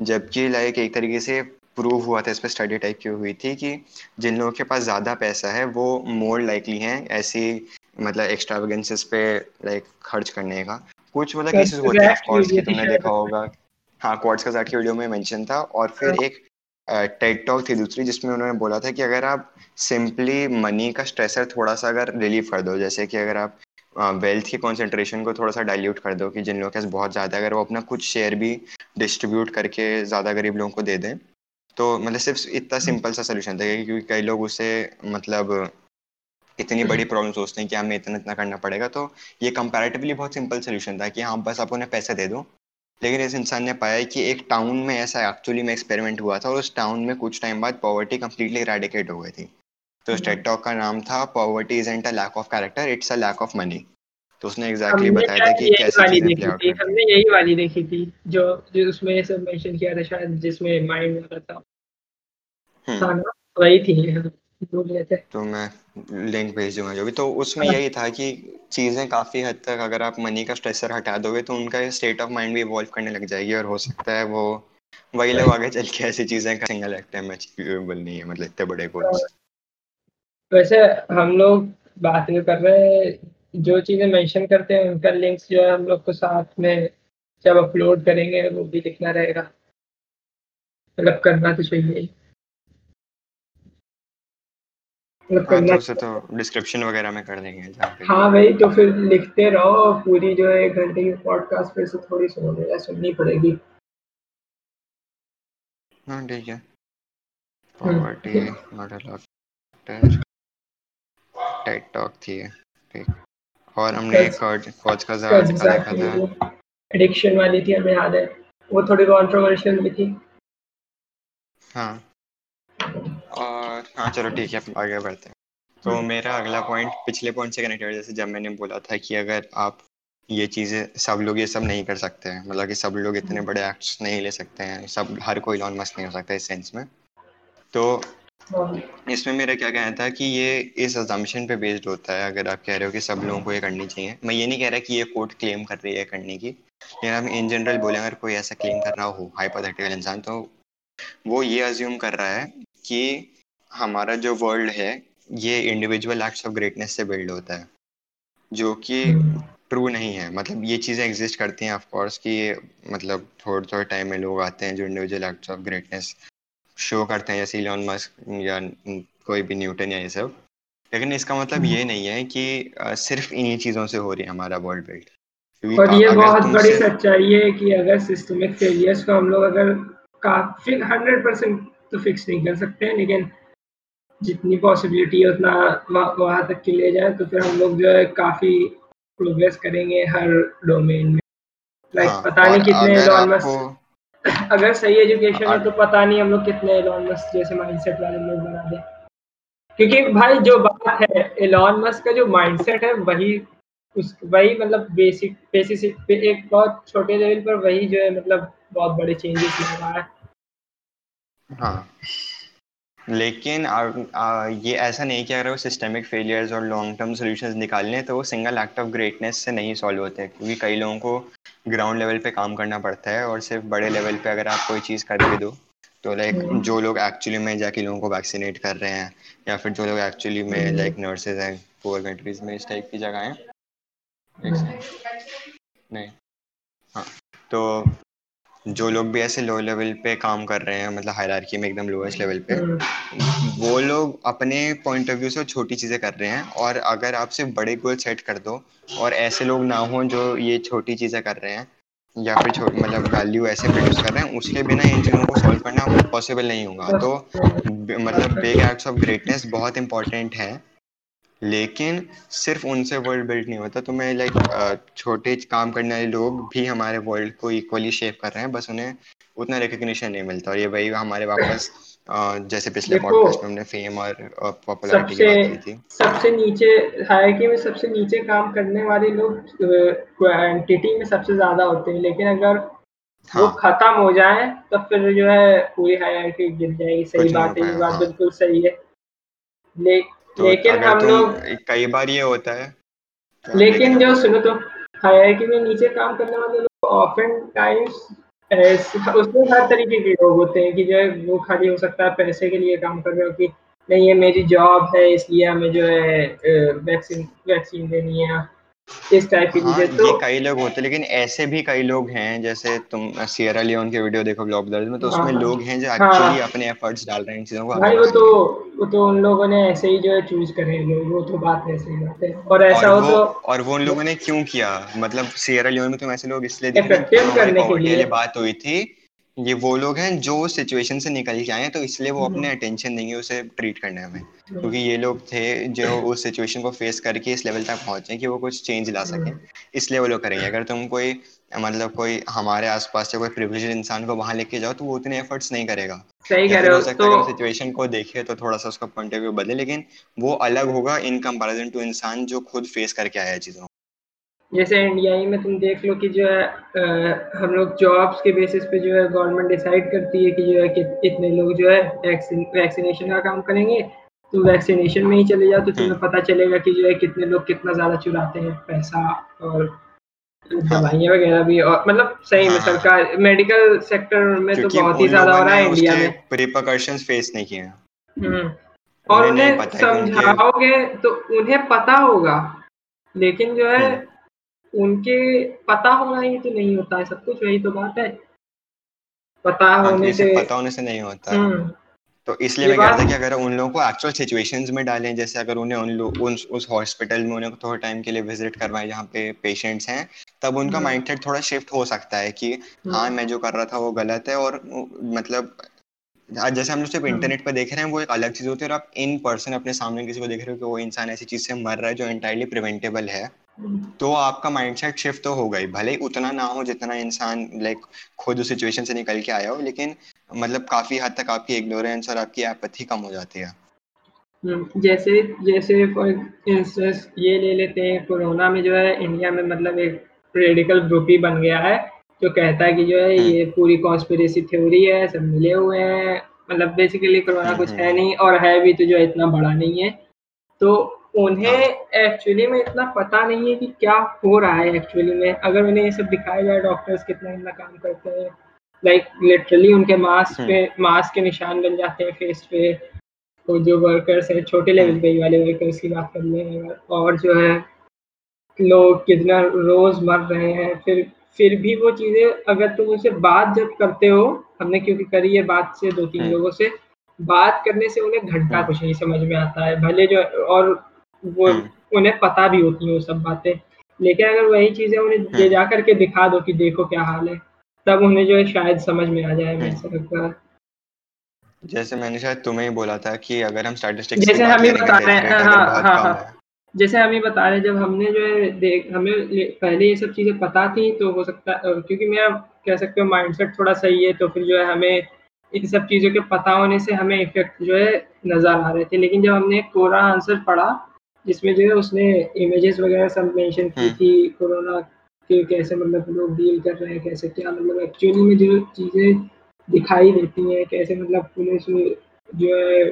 जबकि लाइक एक तरीके से प्रूव हुआ था इस पर स्टडी टाइप की हुई थी कि जिन लोगों के पास ज़्यादा पैसा है वो मोर लाइकली हैं ऐसी मतलब एक्स्ट्रावेगेंसेस पे लाइक खर्च करने का। कुछ मतलब केसेस होते हैं ऑफ़ कोर्स कि तुमने देखा होगा। हाँ क्वार्ट्स का की वीडियो में मेंशन था और फिर। एक टेड टॉक थी दूसरी जिसमें उन्होंने बोला था कि अगर आप सिंपली मनी का स्ट्रेसर थोड़ा सा अगर रिलीव कर दो जैसे कि अगर आप वेल्थ की कॉन्सेंट्रेशन को थोड़ा सा डाइल्यूट कर दो कि जिन लोगों के पास बहुत ज़्यादा अगर वो अपना कुछ शेयर भी डिस्ट्रीब्यूट करके ज़्यादा गरीब लोगों को दे दें तो मतलब सिर्फ़ इतना सिंपल सा सोल्यूशन था क्योंकि कई लोग उसे मतलब इतनी बड़ी प्रॉब्लम सोचते हैं कि हमें इतना इतना करना पड़ेगा तो ये कंपैरेटिवली बहुत सिंपल सोल्यूशन था कि हाँ बस आप उन्हें पैसे दे दो लेकिन इस इंसान ने पाया कि एक टाउन में ऐसा एक्चुअली में एक्सपेरिमेंट हुआ था और उस टाउन में कुछ टाइम बाद पॉवर्टी कंप्लीटली रेडिकेट हो गई थी तो उस टेड टॉक का नाम था poverty isn't a lack of character it's a lack of money तो उसने एग्जैक्टली exactly बताया था कि कैसे चीज़ें प्ले आउट हमने यही वाली देखी थी जो जो उसमें सब मेंशन किया था शायद जिसमें माइंड वाला था हम्म। हाँ वही थी। तो मैं लिंक भेज दूँगा जो भी। तो उसमें हाँ। यही था कि चीज़ें काफ़ी हद तक अगर आप मनी का स्ट्रेसर हटा दोगे तो उनका स्टेट ऑफ़ माइंड भी इवॉल्व करने लग जाएगी और हो सकता है वो वही लोग आगे चल के ऐसी चीज़ें का सिंगल एक्ट में अचीवेबल नहीं है मतलब इतने बड़े गोल्स वैसे हम लोग बात नहीं कर रहे हैं जो चीज़ें मेंशन करते हैं उनका लिंक्स जो है हम लोग को साथ में जब अपलोड करेंगे वो भी लिखना रहेगा। मतलब करना तो चाहिए। हाँ, तो तो डिस्क्रिप्शन वगैरह में कर देंगे हाँ भाई तो फिर लिखते रहो पूरी जो है घंटे की पॉडकास्ट फिर से थोड़ी सुन सुननी पड़ेगी। हाँ ठीक है। Poverty model of TED talk थी ठीक। और हमने एक कोच का ज़्यादा देखा था। एडिक्शन वाली थी हमें याद है। वो थोड़ी कंट्रोवर्शियल भी थी। हाँ। और हाँ चलो ठीक है आगे बढ़ते हैं। तो हम्म। मेरा अगला पॉइंट पिछले पॉइंट से कनेक्टेड जैसे जब मैंने बोला था कि अगर आप ये चीज़ें सब लोग ये सब नहीं कर सकते हैं मतलब कि सब लोग इतने हम्म। बड़े एक्ट्स नहीं ले सकते हैं सब हर कोई लॉन मस्त नहीं हो सकता इस सेंस में। तो इसमें मेरा क्या कहना था कि ये इस अजम्पशन पे बेस्ड होता है अगर आप कह रहे हो कि सब लोगों को ये करनी चाहिए। मैं ये नहीं कह रहा कि ये कोर्ट क्लेम कर रही है करने की। लेकिन हम इन जनरल बोले अगर कोई ऐसा क्लेम कर रहा हो हाइपोथेटिकल इंसान तो वो ये अज्यूम कर रहा है कि हमारा जो वर्ल्ड है ये इंडिविजुअल एक्ट्स ऑफ़ ग्रेटनेस से बिल्ड होता है जो कि ट्रू नहीं है। मतलब ये चीज़ें एग्जिस्ट करती हैं ऑफ़ कोर्स कि मतलब थोड़े थोड़े टाइम में लोग आते हैं जो individual acts of greatness show करते हैं जैसे इलॉन मस्क या कोई भी न्यूटन या ये सब। लेकिन इसका मतलब ये नहीं है कि सिर्फ़ इन्हीं चीज़ों से हो रही है हमारा वर्ल्ड बिल्ड और ये बहुत बड़ी सच्चाई है कि अगर सिस्टमिक फेलियर्स को हम लोग अगर काफ़ी हंड्रेड परसेंट तो फिक्स नहीं कर सकते हैं लेकिन जितनी पॉसिबिलिटी है उतना वहाँ तक के ले जाए तो फिर हम लोग जो है काफ़ी प्रोग्रेस करेंगे हर डोमेन में। लाइक हाँ, पता नहीं कितने एलॉन मस्क अगर सही एजुकेशन है तो पता नहीं हम लोग कितने एलॉन मस्क जैसे माइंडसेट वाले लोग बना दें। क्योंकि भाई जो बात है एलॉन मस्क का जो माइंडसेट है वही उस वही मतलब बेसिक बेसिक एक बहुत छोटे लेवल पर वही जो है मतलब बहुत बड़े चेंजेस ला रहा है। हाँ लेकिन आ, आ, ये ऐसा नहीं कि अगर वो सिस्टमिक फेलियर्स और लॉन्ग टर्म सोल्यूशंस निकालने तो वो सिंगल एक्ट ऑफ़ ग्रेटनेस से नहीं सॉल्व होते क्योंकि कई लोगों को ग्राउंड लेवल पे काम करना पड़ता है और सिर्फ़ बड़े लेवल पे अगर आप कोई चीज़ कर भी दो तो लाइक हम्म। जो लोग एक्चुअली में जाके लोगों को वैक्सीनेट कर रहे हैं या फिर जो लोग एक्चुअली में लाइक हम्म। नर्सेज हैं पुअर कंट्रीज़ में इस टाइप की जगह हैं हम्म। नहीं हाँ तो जो लोग भी ऐसे लो लेवल पे काम कर रहे हैं मतलब हायरार्की में एकदम लोएस्ट लेवल पे वो लोग अपने पॉइंट ऑफ़ व्यू से छोटी चीज़ें कर रहे हैं और अगर आप सिर्फ़ बड़े गोल सेट कर दो और ऐसे लोग ना हो जो ये छोटी चीज़ें कर रहे हैं या फिर छोटी मतलब वैल्यू ऐसे प्रोड्यूस कर रहे हैं उसके बिना इन चीज़ों को सॉल्व करना पॉसिबल नहीं होगा। तो मतलब बिग एक्ट्स ऑफ़ ग्रेटनेस बहुत इंपॉर्टेंट है। लेकिन सिर्फ़ उनसे वर्ल्ड बिल्ड नहीं होता तो मैं लाइक छोटे काम करने वाले लोग भी हमारे वर्ल्ड को इक्वली शेप कर रहे हैं बस उन्हें उतना रिकग्निशन नहीं मिलता और ये भाई हमारे वापस जैसे पिछले पॉडकास्ट में हमने फेम और पॉपुलैरिटी की बात की थी सबसे नीचे हायरार्की में सबसे नीचे काम करने वाले लोग क्वांटिटी में सबसे ज़्यादा होते हैं लेकिन अगर हाँ. वो खत्म हो जाए तो फिर जो है पूरी हायरार्की गिर जाएगी सही बात है ये बात हाँ। बिल्कुल सही है ले, तो लेकिन हम लोग कई बार ये होता है लेकिन जो सुनो तो हायरार्की में नीचे काम करने वाले लोग ऑफन टाइम्स उसमें हर तरीके के लोग होते हैं कि जो है वो खाली हो सकता है पैसे के लिए काम कर रहे हो कि नहीं ये मेरी जॉब है इसलिए हमें जो है वैक्सीन वैक्सीन देनी है। इस टाइप की हाँ, चीज़ें तो कई लोग होते हैं लेकिन ऐसे भी कई लोग हैं जैसे तुम सियरा लियोन के वीडियो देखो ब्लॉग दर्ज में तो उसमें हाँ, लोग हैं जो एक्चुअली हाँ, अपने एफर्ट्स डाल रहे हैं इन चीज़ों को भाई वो तो वो तो उन लोगों ने ऐसे ही जो है चूज़ करे लोग वो तो बात ऐसे ही बात है। और ऐसा और हो तो और वो उन लोगों ने क्यों किया? मतलब सियरा लियोन में तुम ऐसे लोग इसलिए रहे करने के लिए। बात हुई थी ये वो लोग हैं जो सिचुएशन से निकल के आए हैं तो इसलिए वो अपने अटेंशन हम्म। देंगे उसे ट्रीट करने में हम्म। क्योंकि ये लोग थे जो उस सिचुएशन को फेस करके इस लेवल तक पहुँचे कि वो कुछ चेंज ला सके हम्म। इसलिए वो लोग करेंगे अगर तुम कोई मतलब कोई हमारे आसपास से कोई प्रिविलेज इंसान को वहाँ लेके जाओ तो वो उतने एफर्ट्स नहीं करेगा सही कह रहे हो तो सिचुएशन को देखे तो थोड़ा सा उसका पॉइंट ऑफ़ व्यू बदले लेकिन वो अलग होगा इन कंपैरिजन टू इंसान जो खुद फेस करके आया चीज़ों जैसे इंडिया ही में तुम देख लो कि जो है आ, हम लोग जॉब्स के बेसिस पे जो है गवर्नमेंट डिसाइड करती है कि जो है कि इतने लोग जो है वैक्सीनेशन का काम करेंगे तुम वैक्सीनेशन में ही चले जाओ तो तुम्हें पता चलेगा कि जो है कितने लोग कितना ज़्यादा चुराते हैं पैसा और दवाइयाँ वगैरह भी और मतलब सही में हाँ। सरकार मेडिकल सेक्टर में तो बहुत ही ज़्यादा हो रहा है इंडिया में रिपरकशंस फेस नहीं किए हम्म। और उन्हें समझाओगे तो उन्हें पता होगा लेकिन जो है हम्म। उनके पता होना ही तो नहीं होता है सब कुछ वही तो बात है पता हाँ, होने से पता होने से नहीं होता हम्म। तो इसलिए मैं कहता कि अगर उन लोगों को एक्चुअल सिचुएशंस में डालें जैसे अगर उन्हें उन लोग उन उस हॉस्पिटल में उन्हें थोड़ा टाइम के लिए विज़िट करवाएँ जहाँ पे पेशेंट्स हैं तब उनका माइंडसेट हम्म। थोड़ा शिफ्ट हो सकता है कि हाँ हम्म। मैं जो कर रहा था वो गलत है और मतलब जैसे हम लोग सिर्फ़ इंटरनेट पर देख रहे हैं वो एक अलग चीज़ होती है और आप इन पर्सन अपने सामने किसी को देख रहे हो कि वो इंसान ऐसी चीज़ से मर रहा है जो इंटायरली प्रिवेंटेबल है तो आपका माइंडसेट शिफ्ट तो होगा ही भले उतना ना हो जितना इंसान लाइक खुद उस सिचुएशन से निकल के आया हो लेकिन मतलब काफ़ी हद तक आपकी इग्नोरेंस और आपकी एपथी कम हो जाती है। हम्म, जैसे जैसे फॉर इंस्टेंस ये ले लेते हैं कोरोना में जो है इंडिया में मतलब एक रेडिकल ग्रुप ही बन गया है जो कहता है कि जो है ये हम्म। पूरी कॉन्स्पिरेसी थ्योरी है सब मिले हुए हैं। मतलब बेसिकली कोरोना हम्म, कुछ है नहीं और है भी तो जो है इतना बड़ा नहीं है। तो उन्हें एक्चुअली हाँ। में इतना पता नहीं है कि क्या हो रहा है एक्चुअली में अगर उन्हें ये सब दिखाया जाए डॉक्टर्स कितना इतना काम करते हैं लाइक लिटरली उनके मास्क हम्म। पे मास्क के निशान बन जाते हैं फेस पे तो जो वर्कर्स है छोटे लेवल पे वाले वर्कर्स की बात कर लें और जो है लोग कितना रोज मर रहे हैं फिर फिर भी वो चीज़ें अगर तुम उनसे बात जब करते हो हमने क्योंकि करी है बात से दो तीन हम्म। लोगों से बात करने से उन्हें घंटा। कुछ नहीं समझ में आता है भले जो और वो हम्म। उन्हें पता भी होती है वो सब बातें। लेकिन अगर वही चीज़ें उन्हें ले हम्म। जा करके दिखा दो कि देखो क्या हाल है तब उन्हें जो है शायद समझ में आ जाए ऐसा लगता है। जैसे मैंने शायद तुम्हें ही बोला था कि अगर हम स्टैटिस्टिक्स जैसे हम ही बता रहे हैं हाँ हाँ हाँ जैसे हम ही बता रहे हैं जब हमने जो है देख हमें पहले ये सब चीज़ें पता थी तो हो सकता क्योंकि मेरा कह सकते हो माइंडसेट थोड़ा सही है तो फिर जो है हमें इन सब चीज़ों के पता होने से हमें इफ़ेक्ट जो है नज़र आ रहे थे। लेकिन जब हमने कोरा आंसर पढ़ा जिसमें जो है उसने इमेजेस वगैरह सब मेंशन की हम्म। थी कोरोना के कैसे मतलब लोग डील कर रहे हैं कैसे क्या मतलब एक्चुअली में जो चीज़ें दिखाई देती हैं कैसे मतलब पुलिस जो है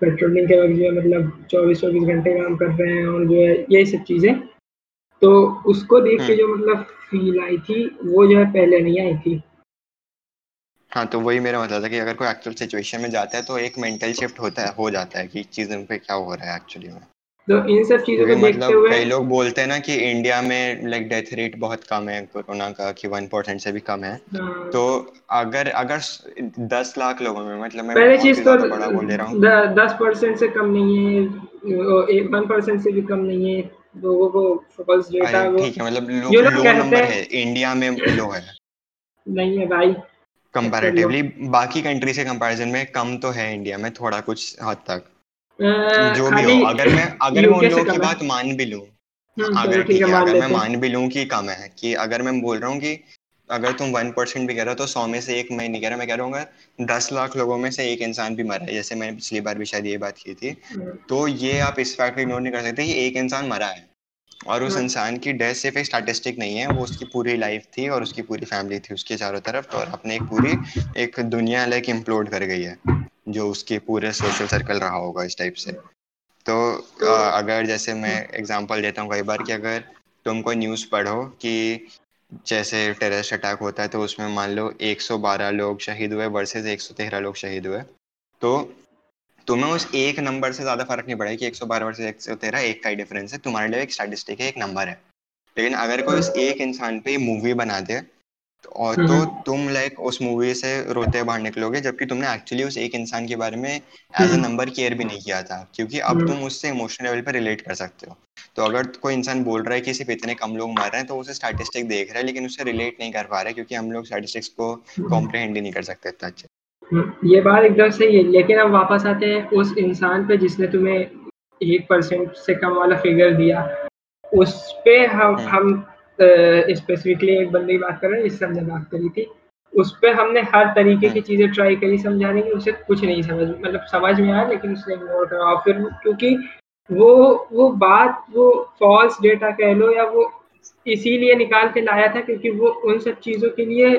पेट्रोलिंग के वक्त जो है मतलब चौबीस चौबीस घंटे काम कर रहे हैं और जो है यही सब चीज़ें तो उसको देख के हम्म। जो मतलब फील आई थी वो जो है पहले नहीं आई थी हाँ तो वही मेरा मतलब था कि अगर कोई एक्चुअल सिचुएशन में जाता है तो एक मेंटल शिफ्ट होता है हो जाता है कि चीज़ों पे क्या हो रहा है एक्चुअली में। तो इन सब चीज़ों को देखते मतलब हुए कई लोग बोलते हैं ना कि इंडिया में लाइक डेथ रेट बहुत कम है कोरोना का कि वन परसेंट से भी कम है। हाँ। तो अगर अगर दस लाख लोगों में मतलब मैं पहले चीज़ तो बड़ा बोल रहा हूँ। दस परसेंट से कम नहीं है वन परसेंट से भी कम नहीं है लोगों को फॉल्स डेटा ठीक है मतलब लो, लो नंबर है इंडिया में लो है। नहीं है भाई। कंपैरेटिवली बाकी कंट्री से कंपैरिजन में कम तो है इंडिया में थोड़ा कुछ हद तक। जो भी हो अगर मैं अगर मैं उन लोगों की बात मान भी लूँ हम्म, अगर ठीक है अगर मैं मान भी लूँ कि कम है कि अगर मैं बोल रहा हूँ कि अगर तुम वन परसेंट भी कह रहे हो तो सौ में से एक मैं नहीं कह रहा मैं कह रहा हूँ दस लाख लोगों में से एक इंसान भी मरा है जैसे मैंने पिछली बार भी शायद ये बात की थी हम्म। तो ये आप इस फैक्ट इग्नोर नहीं कर सकते कि एक इंसान मरा है। और उस हाँ। इंसान की डेथ सिर्फ़ एक स्टैटिस्टिक नहीं है वो उसकी पूरी लाइफ थी और उसकी पूरी फैमिली थी उसके चारों तरफ़ और अपने एक पूरी एक दुनिया लाइक इम्प्लोड कर गई है जो उसके पूरे सोशल सर्कल रहा होगा इस टाइप से तो आ, अगर जैसे मैं एग्जांपल देता हूँ कई बार कि अगर तुम कोई न्यूज़ पढ़ो कि जैसे टेररिस्ट अटैक होता है तो उसमें मान लो 112 लोग शहीद हुए वर्सेस 113 लोग शहीद हुए तो तुम्हें उस एक नंबर से ज़्यादा फ़र्क नहीं पड़ेगा कि 112 वर्सेस 113 एक सौ तेरह एक का ही डिफरेंस है। तुम्हारे लिए एक स्टैटिस्टिक है एक नंबर है। लेकिन अगर कोई उस एक इंसान पे मूवी बना दे और तो हम्म। तुम लाइक उस मूवी से रोते बाहर निकलोगे जबकि तुमने एक्चुअली उस एक इंसान के बारे में एज अ नंबर केयर भी नहीं किया था क्योंकि अब तुम उससे इमोशनल लेवल पर रिलेट कर सकते हो। तो अगर कोई इंसान बोल रहा है कि सिर्फ़ इतने कम लोग मर रहे हैं तो उसे स्टैटिस्टिक देख रहा है लेकिन उससे रिलेट नहीं कर पा रहा है क्योंकि हम लोग स्टैटिस्टिक्स को कॉम्प्रिहेंड ही नहीं कर सकते इतना अच्छे हम्म, ये बात एकदम सही है लेकिन अब वापस आते हैं उस इंसान पे जिसने तुम्हें एक परसेंट से कम वाला फिगर दिया उस पे हम हम्म। हम स्पेसिफिकली एक बंदे की बात कर रहे हैं जिससे हमने बात करी थी उस पर हमने हर तरीके की हम्म। चीज़ें ट्राई करी समझाने की उसे कुछ नहीं समझ मतलब समझ में आया लेकिन उसने इग्नोर करा और फिर क्योंकि वो वो बात वो फॉल्स डेटा कह लो या वो इसीलिए निकाल के लाया था क्योंकि वो उन सब चीज़ों के लिए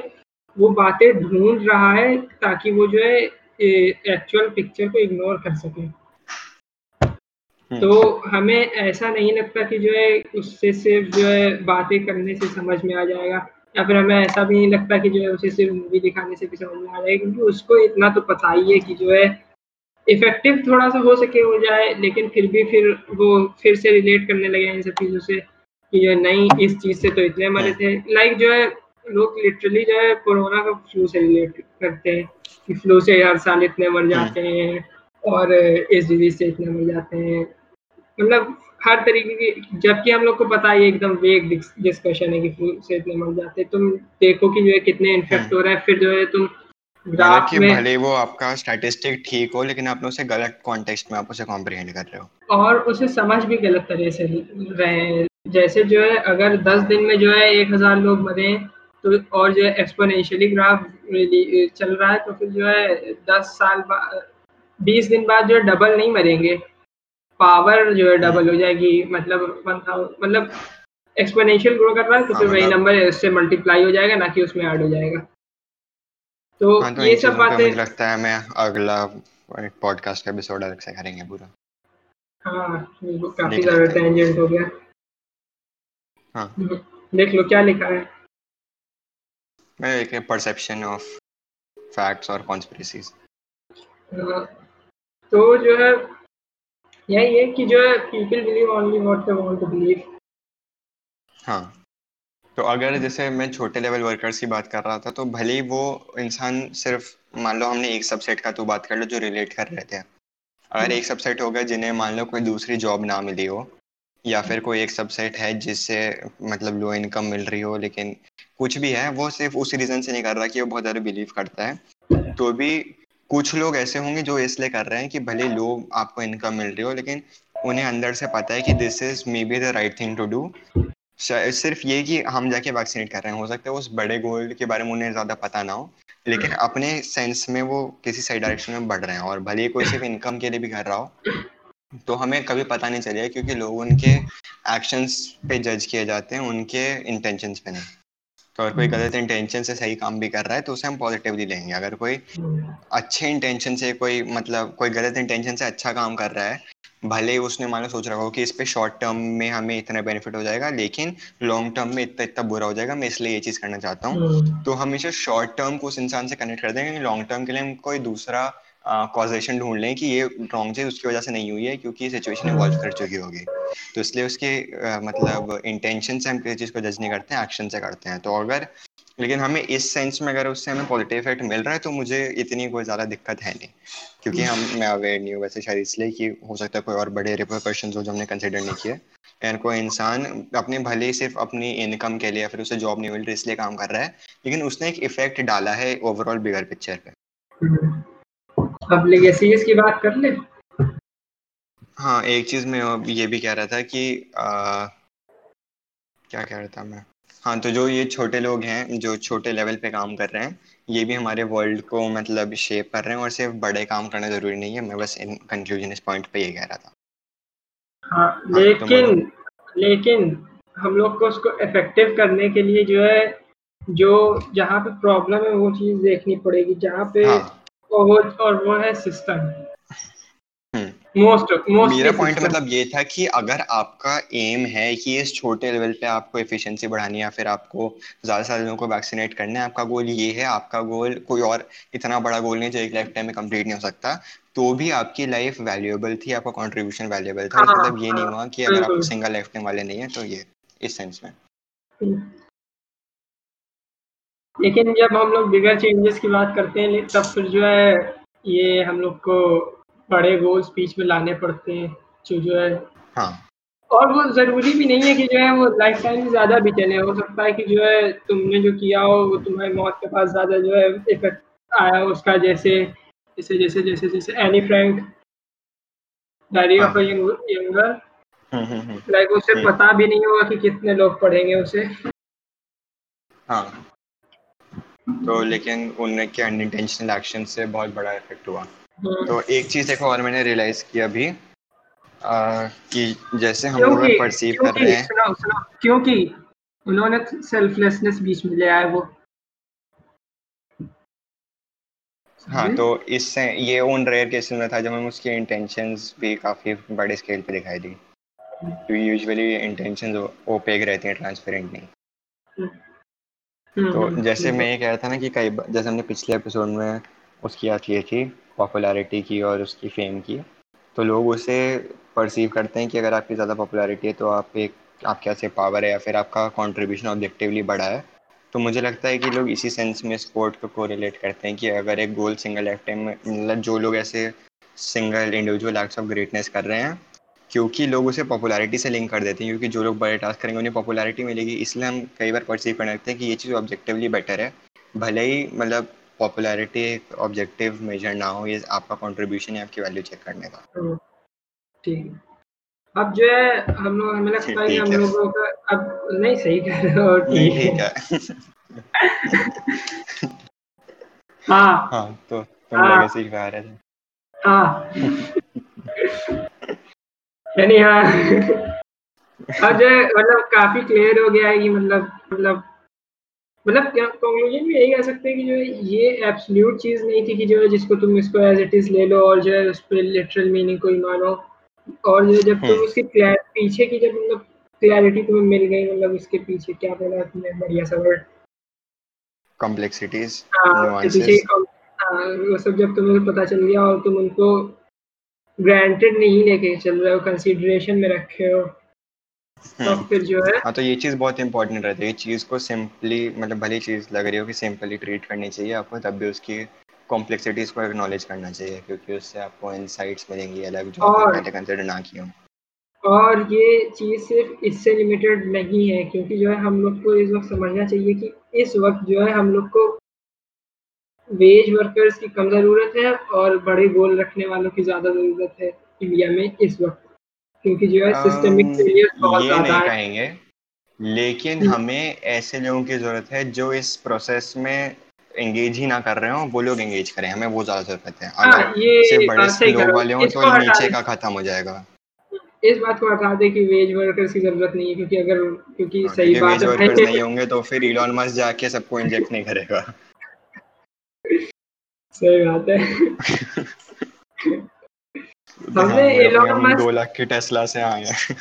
वो बातें ढूंढ रहा है ताकि वो जो है एक्चुअल पिक्चर को इग्नोर कर सके। हम्म। तो हमें ऐसा नहीं लगता कि जो है उससे सिर्फ़ जो है बातें करने से समझ में आ जाएगा। या फिर हमें ऐसा भी नहीं लगता कि जो है उसे सिर्फ़ मूवी दिखाने से भी समझ में आ जाएगा क्योंकि उसको इतना तो पता ही है कि जो है इफ़ेक्टिव थोड़ा सा हो सके हो जाए लेकिन फिर भी फिर वो फिर से रिलेट करने लगे इन सब चीज़ों से कि जो नहीं इस चीज़ से तो इतने मरे थे। लाइक जो है लोग लिटरली जो है कोरोना का फ्लू से रिलेट करते हैं। कि फ्लू से हर साल इतने मर जाते हैं और इस डिज़ीज़ से इतने मर जाते हैं। मतलब हर तरीके की जबकि हम लोग को पता है एकदम वेग डिस्कशन है कि फ्लू से इतने मर जाते हैं। तुम देखो कि जो है कितने इन्फेक्ट हम्म। हो रहा है। फिर जो है तुम ग्राफ में भले वो आपका स्टैटिस्टिक ठीक हो लेकिन आपने उसे गलत कॉन्टेक्स्ट में आप उसे कॉम्प्रिहेंड कर रहे हो। और उसे समझ भी गलत तरह से रहे हैं। जैसे जो है अगर दस दिन में जो है एक हज़ार लोग मरे तो और जो है एक्सपोनेंशियली ग्राफ चल रहा है तो फिर जो है दस साल बाद बीस दिन बाद जो है डबल नहीं मरेंगे। पावर जो है डबल हो जाएगी मतलब वन मतलब एक्सपोनेंशियल ग्रो कर रहा है तो फिर वही नंबर उससे मल्टीप्लाई हो जाएगा ना कि उसमें ऐड हो जाएगा। तो, हाँ, तो ये सब बातें मुझे लगता है मैं अगला पॉडकास्ट का एपिसोड अलग से करेंगे पूरा। हाँ काफ़ी ज़्यादा टेंजेंट हो गया। हाँ। देख लो क्या लिखा है। मैं एक परसेप्शन ऑफ़ फैक्ट्स और कॉन्स्पिरेसीज तो जो है यही है कि जो है people believe only what they want to believe हाँ। तो अगर जैसे मैं छोटे लेवल वर्कर्स की बात कर रहा था तो भले ही वो इंसान सिर्फ़ मान लो हमने एक सबसेट का तो बात कर लो जो रिलेट कर रहे थे। अगर। एक सबसेट हो गया जिन्हें मान लो कोई दूसरी जॉब ना मिली हो या फिर कोई एक सबसेट है जिससे मतलब लो इनकम मिल रही हो लेकिन कुछ भी है वो सिर्फ़ उस रीजन से नहीं कर रहा कि वो बहुत ज़्यादा बिलीव करता है। तो भी कुछ लोग ऐसे होंगे जो इसलिए कर रहे हैं कि भले लोग आपको इनकम मिल रही हो लेकिन उन्हें अंदर से पता है कि this is maybe the right thing to do सिर्फ़ ये कि हम जाके वैक्सीनेट कर रहे हैं हो सकता है उस बड़े गोल के बारे में उन्हें ज़्यादा पता ना हो लेकिन अपने सेंस में वो किसी सही डायरेक्शन में बढ़ रहे हैं और भले कोई सिर्फ़ इनकम के लिए भी कर रहा हो तो हमें कभी पता नहीं चलेगा क्योंकि लोग उनके एक्शंस पे जज किए जाते हैं उनके इंटेंशंस पे नहीं। अगर कोई हम्म। गलत इंटेंशन से सही काम भी कर रहा है तो उसे हम पॉजिटिवली लेंगे अगर कोई हम्म। अच्छे इंटेंशन से कोई मतलब कोई गलत इंटेंशन से अच्छा काम कर रहा है भले ही उसने मान लो सोच रखा हो कि इस पे शॉर्ट टर्म में हमें इतना बेनिफिट हो जाएगा लेकिन लॉन्ग टर्म में इतना इतना बुरा हो जाएगा मैं इसलिए ये चीज़ करना चाहता हूँ हम्म। तो हमेशा शॉर्ट टर्म को उस इंसान से कनेक्ट कर देंगे लॉन्ग टर्म के लिए हम कोई दूसरा कॉजेशन ढूंढ लें कि ये रॉन्ग चीज़ उसकी वजह से नहीं हुई है, क्योंकि सिचुएशन इवॉल्व कर चुकी होगी। तो इसलिए उसके मतलब इंटेंशन से हम किसी चीज़ को जज नहीं करते हैं एक्शन से करते हैं। तो अगर, लेकिन हमें इस सेंस में अगर उससे हमें पॉजिटिव इफ़ेक्ट मिल रहा है तो मुझे इतनी कोई ज़्यादा दिक्कत है नहीं। क्योंकि हम, मैं अवेयर नहीं हूँ वैसे शायद इसलिए कि हो सकता है कोई और बड़े रिपोर्शन हो जो हमने कंसिडर नहीं किए। एंड कोई इंसान अपने भले ही सिर्फ़ अपनी इनकम के लिए फिर उसे जॉब नहीं मिल रही, इसलिए काम कर रहा है, लेकिन उसने एक इफ़ेक्ट डाला है ओवरऑल बिगर पिक्चर पे। अब लेगेसीज की बात कर ले। हाँ एक चीज़ मैं ये भी कह रहा था कि आ, क्या कह रहा था मैं? हाँ तो जो ये छोटे लोग हैं जो छोटे लेवल पे काम कर रहे हैं ये भी हमारे वर्ल्ड को मतलब शेप कर रहे हैं और सिर्फ़ बड़े काम करना ज़रूरी नहीं है। मैं बस इन कंक्लूजन इस पॉइंट पे ये कह रहा था। हाँ, हाँ लेकिन तो लेकिन हम लोग को उसको इफ़ेक्टिव करने के लिए जो है जो जहाँ पे प्रॉब्लम है वो चीज़ देखनी पड़ेगी। जहाँ पे हाँ. वो और वो है सिस्टम मोस्ट मोस्ट मेरा पॉइंट मतलब ये था कि अगर आपका एम है कि इस छोटे लेवल पे आपको एफिशिएंसी बढ़ानी है या फिर आपको ज़्यादा से लोगों को वैक्सीनेट करना है आपका गोल ये है आपका गोल कोई और इतना बड़ा गोल नहीं जो एक लाइफ टाइम में कंप्लीट नहीं हो सकता तो भी आपकी लाइफ वैल्यूएबल थी आपका कंट्रीब्यूशन वैल्यूएबल था। मतलब ये नहीं हाँ, हुआ कि अगर आप सिंगल लाइफ टाइम वाले नहीं है तो ये इस सेंस में। लेकिन जब हम लोग बिगर चेंजेस की बात करते हैं तब फिर जो है ये हम लोग को बड़े गोल्स बीच में लाने पड़ते हैं जो जो है। हाँ। और वो ज़रूरी भी नहीं है कि जो है वो लाइफ टाइम ज़्यादा भी चले। हो सकता है कि जो है तुमने जो किया हो वो तुम्हारी मौत के पास ज़्यादा जो है इफ़ेक्ट आया उसका जैसे जैसे जैसे जैसे जैसे Anne Frank diary of younger like उसे हम्म। पता भी नहीं होगा कि कितने लोग पढ़ेंगे उसे। हाँ। तो लेकिन उनके अनइंटेंशनल एक्शन से बहुत बड़ा इफ़ेक्ट हुआ। हाँ। तो एक चीज़ देखो और मैंने रियलाइज़ किया अभी आ, कि जैसे हम लोग परसीव कर रहे हैं। क्योंकि उन्होंने सेल्फलेसनेस बीच में ले आया वो। हाँ तो इससे ये उन रेयर केसेस में था जब हम उसके इंटेंशंस भी काफ़ी बड़े स्केल पे दिखाई दी। तो यूजुअली इंटेंशंस ओपेक रहती हैं ट्रांसपेरेंट नहीं। हम्म, तो हम्म, जैसे मैं ये कह रहा था ना कि कई जैसे हमने पिछले एपिसोड में उसकी बात की थी पॉपुलैरिटी की और उसकी फेम की तो लोग उसे परसीव करते हैं कि अगर आपकी ज़्यादा पॉपुलैरिटी है तो आप एक आपके से पावर है या फिर आपका कॉन्ट्रीब्यूशन ऑब्जेक्टिवली बढ़ा है तो मुझे लगता है कि लोग इसी सेंस में स्पोर्ट को कोरिलेट करते हैं कि अगर एक गोल सिंगल लाइफ टाइम में मतलब जो लोग ऐसे single individual acts of greatness कर रहे हैं क्योंकि लोग उसे पॉपुलैरिटी से लिंक कर देते हैं क्योंकि जो लोग बड़े टास्क करेंगे उन्हें पॉपुलैरिटी मिलेगी। इसलिए हम कई बार परसीव करने लगते हैं कि ये चीज़ ऑब्जेक्टिवली बेटर है। भले ही मतलब पॉपुलैरिटी एक ऑब्जेक्टिव मेजर ना हो ये आपका कंट्रीब्यूशन है आपकी वैल्यू चेक करने का। हम्म, ठीक अब जो है हम लोग हमें लगता है। हम लोगों का अब नहीं सही कर रहे हो ठीक है। हाँ। हाँ। तो तुम हाँ, लेगेसी की रहे थे हाँ। यानी हाँ। अब जो मतलब काफ़ी क्लियर हो गया है कि मतलब मतलब मतलब कंक्लूजन में यही कह सकते हैं कि जो है ये एब्सोल्यूट चीज़ नहीं थी कि जो है जिसको तुम इसको एज इट इज़ ले लो और जो है उस पर लिटरल मीनिंग को ही मानो। और जो जब तुम हम्म। उसके पीछे की जब मतलब क्लैरिटी तुम्हें मिल गई मतलब इसके पीछे क्या बोला तुमने बढ़िया सा वर्ड कॉम्प्लेक्सिटीज हाँ, वो सब जब तुम्हें पता चल गया और तुम उनको ग्रांटेड नहीं लेके चल रहे हो कंसीडरेशन में रखे हो। तो। फिर जो है हाँ तो ये चीज़ बहुत इंपॉर्टेंट रहती है। चीज़ को सिंपली मतलब भली चीज़ लग रही हो कि सिंपली ट्रीट करनी चाहिए आपको तब भी उसकी कॉम्प्लेक्सिटीज को एक्नॉलेज करना चाहिए क्योंकि उससे आपको इनसाइट्स मिलेंगी अलग जो पहले कंसिडर ना किए और ये चीज़ सिर्फ़ इससे लिमिटेड नहीं है क्योंकि जो है हम लोग को इस वक्त समझना चाहिए कि इस वक्त जो है हम लोग को वेज वर्कर्स की कम ज़रूरत है और बड़े गोल रखने वालों की ज़्यादा ज़रूरत है इंडिया में इस वक्त। क्योंकि जो है सिस्टमिक फेलियर बहुत ज़्यादा है। कहेंगे। लेकिन हम्म। हमें ऐसे लोगों की ज़रूरत है जो इस प्रोसेस में एंगेज ही ना कर रहे हो वो लोग एंगेज करें हमें वो ज़्यादा ज़रूरत है। हाँ, अगर सिर्फ़ बड़े लोग वाले हो तो नीचे का खत्म हो जाएगा। इस बात को हटा दे कि वेज वर्कर्स की ज़रूरत नहीं है क्योंकि अगर क्योंकि हाँ, सही बात वेज वर्कर्स नहीं होंगे तो फिर इलॉन मस्क जाके सबको इंजेक्ट नहीं करेगा। सही बात है। हमने एलोन मस्क दो लाख के टेस्ला से आए हैं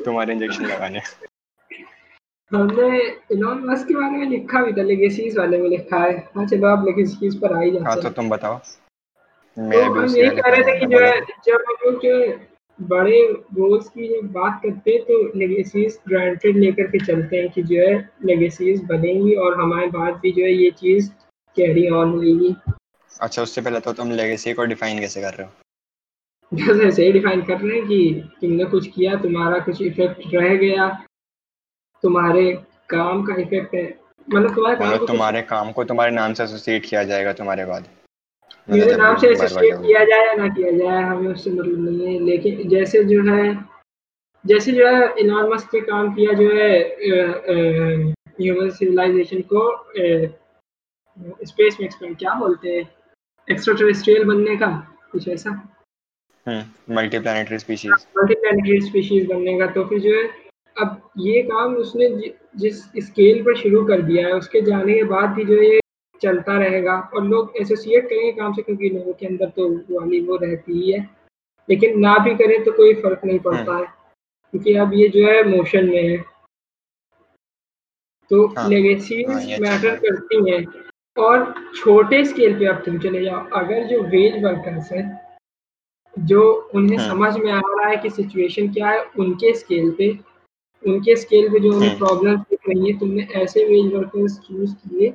तुम्हारे इंजेक्शन लगाने। हमने एलोन मस्क के बारे में लिखा भी था लेगेसीज वाले में लिखा है। हाँ चलो आप लेगेसीज पर आ ही जाते हाँ तो तुम बताओ। मैं तो भी हम ये कह रहे थे कि जो है जब हम लोग जो बड़े गोल्स की जब बात करते हैं तो लेगेसीज ग्रांटेड लेकर के चलते हैं कि जो है लेगेसीज बनेंगी और हमारे बाद भी जो है ये चीज़ कैरी ऑन होगी। अच्छा उससे पहले तो तुम लेगेसी को डिफाइन कैसे कर रहे हो? बस ऐसे ही डिफाइन कर रहे हैं कि तुमने कुछ किया तुम्हारा कुछ इफ़ेक्ट रह गया तुम्हारे काम का इफ़ेक्ट है। मतलब तुम्हारे काम मतलब तुम्हारे काम को तुम्हारे नाम से एसोसिएट किया जाएगा तुम्हारे बाद। मेरे नाम से एसोसिएट किया जाए या ना किया जाए हमें उससे मतलब नहीं है। लेकिन जैसे जो है जैसे जो है इलान मस्क ने काम किया जो है ह्यूमन सिविलाइजेशन को स्पेस में एक्सपेंड क्या बोलते हैं? एक्स्ट्रा टेरेस्ट्रियल बनने का कुछ ऐसा। Multi planetary species multi planetary species बनने का तो फिर जो है अब ये काम उसने जिस स्केल पर शुरू कर दिया है उसके जाने के बाद भी जो ये चलता रहेगा। और लोग एसोसिएट करेंगे काम से क्योंकि लोगों के अंदर तो वाली वो रहती ही है। लेकिन ना भी करें तो कोई फ़र्क नहीं पड़ता हम्म। है क्योंकि अब ये जो है मोशन में है। तो हाँ, लेगेसी मैटर तो करती हैं। और छोटे स्केल पे अब तुम चले जाओ अगर जो वेज वर्कर्स हैं जो उन्हें हाँ। समझ में आ रहा है कि सिचुएशन क्या है उनके स्केल पे उनके स्केल पे जो उन्हें प्रॉब्लम हाँ। दिख रही है तुमने ऐसे वेज वर्कर्स चूज़ किए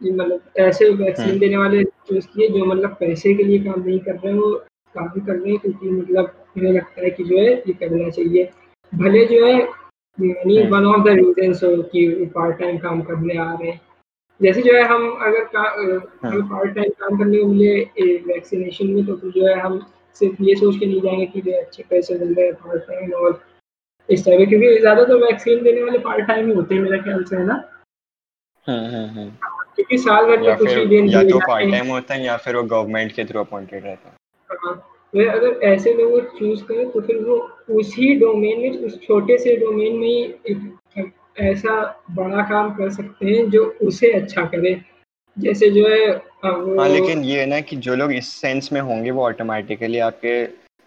मतलब ऐसे वैक्सीन हाँ। देने वाले चूज़ किए जो मतलब पैसे के लिए काम नहीं कर रहे हैं वो काम कर रहे हैं क्योंकि मतलब मुझे लगता है कि जो है ये करना चाहिए भले जो है वन ऑफ़ द रीजन हो कि पार्ट टाइम काम करने आ रहे हैं जैसे जो है हम अगर का, हाँ। पार्ट टाइम काम करने को मिले वैक्सीनेशन में तो फिर जो है हम सिर्फ़ ये सोच के नहीं जाएँगे कि अच्छे पैसे मिल रहे हैं पार्ट टाइम और इस तरह क्योंकि ज़्यादा तो वैक्सीन देने वाले पार्ट टाइम ही होते हैं मेरे ख्याल से है ना हम्म, हम्म, हम्म। क्योंकि साल भर में कुछ ही दिन या तो पार्ट टाइम होता है या फिर वो गवर्नमेंट के थ्रू अपॉइंटेड रहता है हाँ, तो अगर ऐसे लोग चूज़ करें तो फिर वो उसी डोमेन में उस छोटे से डोमेन में ही ऐसा बड़ा काम कर सकते हैं जो उसे अच्छा करे। जैसे जो है हाँ लेकिन ये है ना कि जो लोग इस सेंस में होंगे वो ऑटोमेटिकली आपके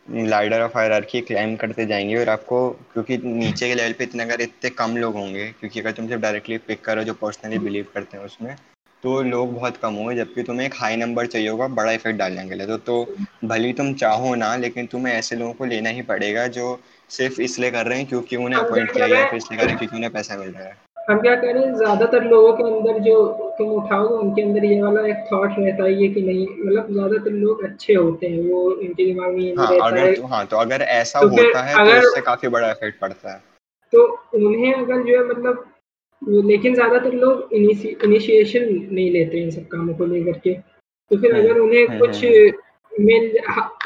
लाइडर ऑफ़ हायरार्की क्लाइम करते जाएँगे और आपको, क्योंकि नीचे के लेवल पे इतने अगर इतने कम लोग होंगे, क्योंकि अगर तुम सिर्फ़ डायरेक्टली पिक करो जो पर्सनली बिलीव करते हैं उसमें तो लोग बहुत कम होंगे, जबकि तुम्हें एक हाई नंबर चाहिए होगा बड़ा इफ़ेक्ट डालने के लिए। तो तो भली तुम चाहो ना, लेकिन तुम्हें ऐसे लोगों को लेना ही पड़ेगा जो सिर्फ़ इसलिए कर रहे हैं क्योंकि उन्हें अपॉइंट किया गया है? फिर इसलिए कर रहे हैं क्योंकि उन्हें पैसा मिल रहा है। हम क्या करें ज़्यादातर लोगों के अंदर जो तुम उठाओगे उनके अंदर ये वाला एक थॉट रहता है ये कि नहीं मतलब ज़्यादातर लोग अच्छे होते हैं वो इनके दिमाग में ये हाँ, रहता अगर है। तो, हाँ तो अगर ऐसा तो होता है तो अगर, तो उससे काफ़ी बड़ा इफ़ेक्ट पड़ता है। तो उन्हें अगर जो है मतलब लेकिन ज़्यादातर लोग इनिशिएशन नहीं लेते इन सब कामों को लेकर के। तो फिर हम्म, अगर उन्हें हम्म, कुछ मिल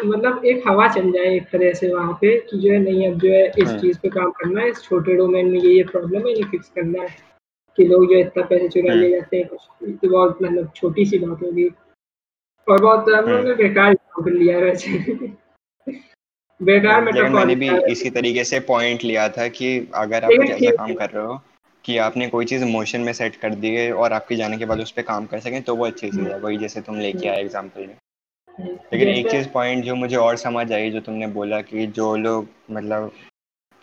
मतलब एक हवा चल जाए एक तरह से वहाँ पे कि जो है नहीं अब जो है इस हाँ। चीज़ पे काम करना है इस छोटे डोमेन में ये ये प्रॉब्लम है ये फिक्स करना है कि लोग जो इतना पैसे चुरा ले हाँ। जाते हैं कुछ तो बहुत मतलब छोटी सी बात होगी। और बहुत हम हाँ। ने बेकार कर लिया वैसे। बेकार में मैंने भी इसी तरीके से पॉइंट लिया था कि अगर आप ऐसा काम कर रहे हो कि आपने कोई चीज़ मोशन में सेट कर दी है और आपके जाने के बाद उस पर काम कर सकें तो वो अच्छी चीज़ है वही जैसे तुम लेके आए एग्ज़ाम्पल में। लेकिन एक चीज़ पॉइंट जो मुझे और समझ आई जो तुमने बोला कि जो लोग मतलब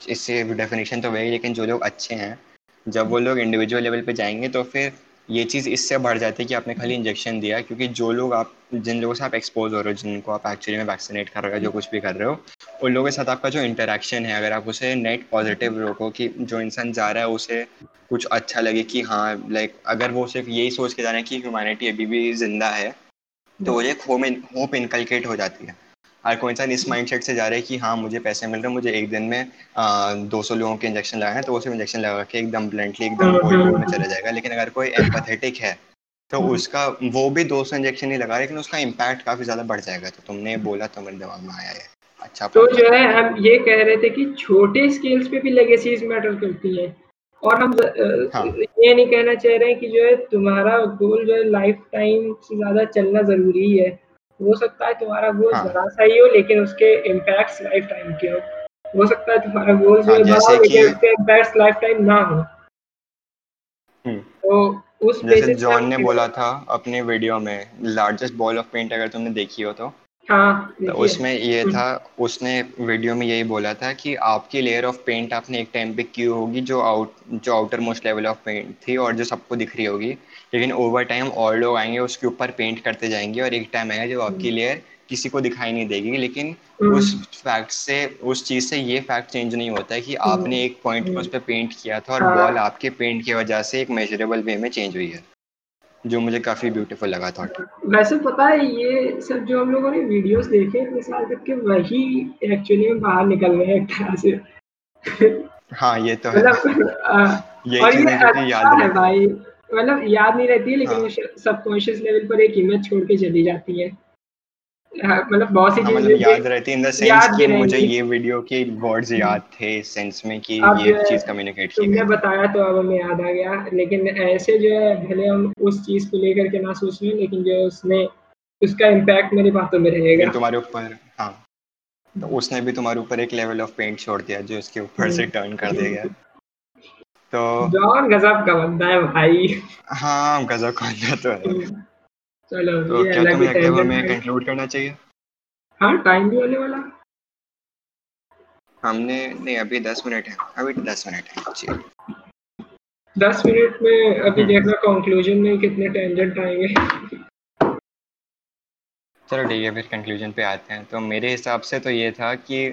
इससे डेफिनेशन तो वही लेकिन जो लोग अच्छे हैं जब वो लोग इंडिविजुअल लेवल पे जाएँगे तो फिर ये चीज़ इससे बढ़ जाती है कि आपने खाली इंजेक्शन दिया क्योंकि जो लोग आप जिन लोगों से आप एक्सपोज हो रहे हो जिनको आप एक्चुअली में वैक्सीनेट कर रहे हो जो कुछ भी कर रहे हो उन लोगों के साथ आपका जो इंटरेक्शन है अगर आप उसे नेट पॉजिटिव रोको कि जो इंसान जा रहा है उसे कुछ अच्छा लगे कि हाँ लाइक अगर वो सिर्फ़ यही सोच के जा रहे हैं कि ह्यूमैनिटी अभी भी ज़िंदा है तो वो एक होम होप इनकलकेट हो जाती है। हर कोई इंसान इस माइंडसेट से जा रहा है कि हाँ मुझे पैसे मिल रहे हैं मुझे एक दिन में दो सौ लोगों के इंजेक्शन लगाए तो वो सिर्फ़ इंजेक्शन लगा के एकदम ब्लेंटली एकदम में चला जाएगा। लेकिन अगर कोई एम्पथेटिक है तो हम्म। उसका वो भी दो सौ इंजेक्शन ही लगा लेकिन उसका इम्पैक्ट काफ़ी ज़्यादा बढ़ जाएगा। तो तुमने बोला तो मेरे दिमाग में आया है अच्छा तो जो है हम ये कह रहे थे कि छोटे स्केल्स पे भी लेगेसीज मैटर करती हैं। और हम हाँ. ये नहीं कहना चाह रहे हैं कि जो है तुम्हारा गोल जो है लाइफ टाइम से ज़्यादा चलना ज़रूरी है हो सकता है तुम्हारा गोल हाँ. जरा सा ही हो लेकिन उसके इम्पैक्ट लाइफ टाइम के हो हो सकता है तुम्हारा गोल जो हाँ, है लेकिन उसके इम्पैक्ट लाइफ टाइम ना हो हम्म। तो उस जैसे जॉन ने बोला था अपने वीडियो में लार्जेस्ट बॉल ऑफ़ पेंट अगर तुमने देखी हो तो हाँ, तो उसमें ये हम्म। था उसने वीडियो में यही बोला था कि आपकी लेयर ऑफ़ पेंट आपने एक टाइम पे की होगी जो आउट जो outer most level of paint थी और जो सबको दिख रही होगी लेकिन ओवर टाइम और लोग आएँगे उसके ऊपर पेंट करते जाएँगे और एक टाइम आएगा जो आपकी लेयर हम्म। किसी को दिखाई नहीं देगी लेकिन हम्म। उस फैक्ट से उस चीज़ से ये फैक्ट चेंज नहीं होता है कि आपने एक पॉइंट पर उस पर पेंट किया था और बॉल हाँ। आपके पेंट की वजह से एक मेजरेबल वे में चेंज हुई है जो मुझे काफ़ी ब्यूटीफुल लगा था। वैसे पता है ये सब जो हम लोगों ने वीडियोस देखे इतने साल तक के वही एक्चुअली में बाहर निकल रहे हैं एक तरह से। हाँ ये तो है। मतलब ये और ये अच्छा याद है भाई। मतलब याद नहीं रहती है लेकिन हाँ। सबकॉन्शियस लेवल पर एक इमेज छोड़ के चली जाती हाँ, मतलब बहुत सी हाँ, चीज़ें मतलब याद रहती इन द सेंस कि मुझे ये वीडियो के वर्ड्स याद थे सेंस में कि ये चीज़ कम्युनिकेट की तुमने बताया तो अब हमें याद आ गया लेकिन ऐसे जो है भले हम उस चीज़ को लेकर के ना सोच लें लेकिन जो उसने उसका इम्पैक्ट मेरी बातों में रहेगा। तुम्हारे ऊपर हाँ तो उसने भी तुम्हारे ऊपर एक लेवल ऑफ़ पेंट छोड़ दिया जो इसके ऊपर से टर्न कर दिया तो जॉन गजब का बंदा है भाई। हाँ गजब का अंदर तो है। चलो तो ये क्या तुम्हें हमें है। कंक्लूड करना चाहिए? हाँ टाइम भी होने वाला। हमने नहीं अभी दस मिनट है। अभी दस मिनट है जी। दस मिनट में अभी हम्म। देखना कंक्लूजन में कितने टेंजेंट आएँगे। चलो ठीक है फिर कंक्लूजन पे आते हैं। तो मेरे हिसाब से तो ये था कि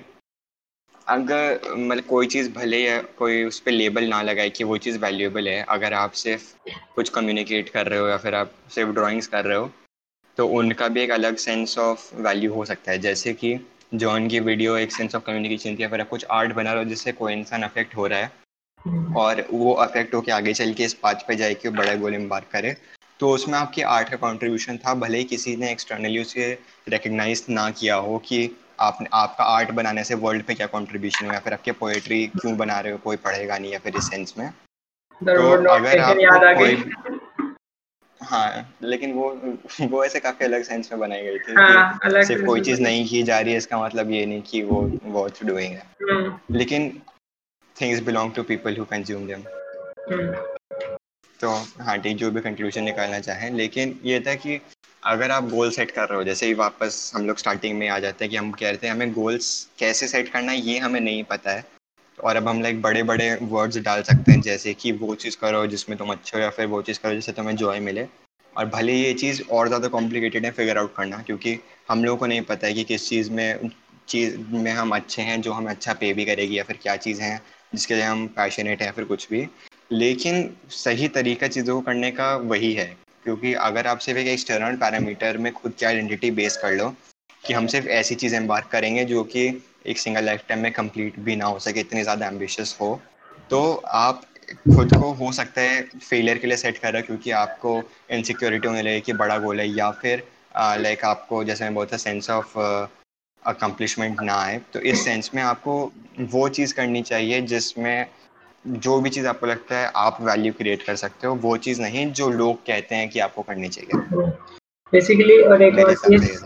अगर मतलब कोई चीज़ भले या कोई उस पर लेबल ना लगाए कि वो चीज़ वैल्यूएबल है अगर आप सिर्फ़ कुछ कम्युनिकेट कर रहे हो या फिर आप सिर्फ़ ड्राइंग्स कर रहे हो तो उनका भी एक अलग सेंस ऑफ़ वैल्यू हो सकता है। जैसे कि जॉन की वीडियो एक सेंस ऑफ़ कम्युनिकेशन थी या फिर आप कुछ आर्ट बना रहे हो जिससे कोई इंसान अफेक्ट हो रहा है और वो अफेक्ट होकर आगे चल के इस बात पे जाए कि बड़ा गोल एम्बार्क करे तो उसमें आपकी आर्ट का कंट्रीब्यूशन था। भले ही किसी ने एक्सटर्नली उसे रिकग्नाइज ना किया हो कि आपने आपका आर्ट बनाने से वर्ल्ड पे क्या कंट्रीब्यूशन है? फिर आपके पोएट्री क्यों बना रहे हो? कोई पढ़ेगा नहीं या फिर इस सेंस में? तो अगर आपको हाँ लेकिन वो वो ऐसे काफ़ी अलग सेंस में बनाई गई थी हाँ, सिर्फ़ कोई चीज़ नहीं की जा रही है इसका मतलब ये नहीं कि वो वर्थ डूइंग है। हम्म, लेकिन things belong to people who consume them तो हाँ ठीक जो भी कंक्लूजन निकालना चाहें। लेकिन ये था कि अगर आप गोल सेट कर रहे हो, जैसे ही वापस हम लोग स्टार्टिंग में आ जाते हैं कि हम कह रहे थे हमें गोल्स कैसे सेट करना है, ये हमें नहीं पता है। और अब हम लाइक बड़े बड़े वर्ड्स डाल सकते हैं, जैसे कि वो चीज़ करो जिसमें तुम अच्छे हो या फिर वो चीज़ करो जिससे तुम्हें जॉय मिले। और भले ये चीज़ और ज़्यादा कॉम्प्लिकेटेड है फिगर आउट करना, क्योंकि हम लोगों को नहीं पता है कि किस चीज़ में चीज़ में हम अच्छे हैं, जो हमें अच्छा पे भी करेगी या फिर क्या चीज़ है, जिसके लिए हम पैशनेट हैं या फिर कुछ भी। लेकिन सही तरीका चीज़ों को करने का वही है। क्योंकि अगर आप सिर्फ़ एक एक्सटर्नल पैरामीटर में खुद की आइडेंटिटी बेस कर लो कि हम सिर्फ़ ऐसी चीज़ें एम्बार्क करेंगे जो कि एक सिंगल लाइफ टाइम में कंप्लीट भी ना हो सके, इतने ज़्यादा एम्बिशियस हो तो आप खुद को हो सकता है फेलियर के लिए सेट कर रहे हो क्योंकि आपको इनसिक्योरिटी होने लगे कि बड़ा गोल है या फिर लाइक आपको जैसे मैं बोलता सेंस ऑफ़ अकम्पलिशमेंट ना आए। तो इस सेंस में आपको वो चीज़ करनी चाहिए जिसमें जो भी चीज़ आपको लगता है आप वैल्यू क्रिएट कर सकते हो वो चीज़ नहीं जो लोग कहते हैं कि आपको करनी चाहिए बेसिकली और एक और चीज़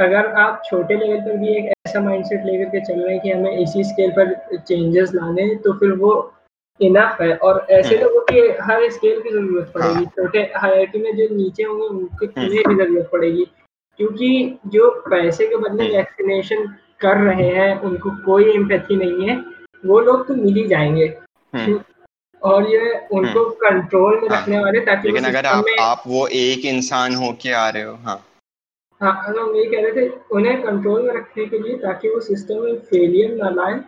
अगर आप छोटे लेवल पर भी एक ऐसा माइंडसेट लेकर के चल रहे हैं कि हमें इसी स्केल पर चेंजेस लाने हैं, तो फिर वो इनफ है और ऐसे हम्म। लोगों की हर स्केल की ज़रूरत पड़ेगी हाँ। छोटे हायरार्की में जो नीचे होंगे उनकी हम्म। उन्हें भी ज़रूरत पड़ेगी क्योंकि जो पैसे के बदले हम्म। वैक्सीनेशन कर रहे हैं उनको कोई एम्पैथी नहीं है वो लोग तो मिल ही जाएँगे। हम्म। और ये उनको कंट्रोल में हाँ। रखने वाले ताकि लेकिन अगर आप में आप वो एक इंसान हो के आ रहे हो हाँ। हाँ हम यही कह रहे थे उन्हें कंट्रोल में रखने के लिए ताकि वो सिस्टम में फेलियर ना लाए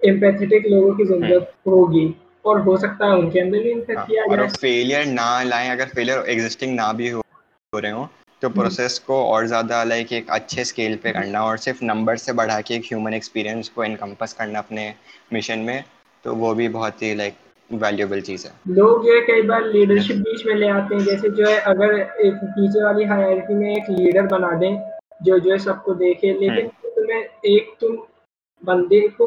एम्पैथेटिक लोगों की ज़रूरत होगी। और हो सकता है उनके अंदर भी हाँ, इम्पैक्ट किया जाए। फेलियर ना लाए अगर फेलियर एग्जिस्टिंग ना भी हो हो रहे हो तो हम्म। प्रोसेस को और ज़्यादा लाइक एक अच्छे स्केल पे करना और सिर्फ़ नंबर से बढ़ा के एक ह्यूमन एक्सपीरियंस को इनकम्पस करना अपने मिशन में तो वो भी बहुत ही लाइक वैल्यूएबल चीज़ है। लोग जो है कई बार लीडरशिप बीच में ले आते हैं जैसे जो है अगर एक नीचे वाली हायरार्की में एक लीडर बना दें जो जो है सबको देखे लेकिन तुम्हें एक तुम बंदे को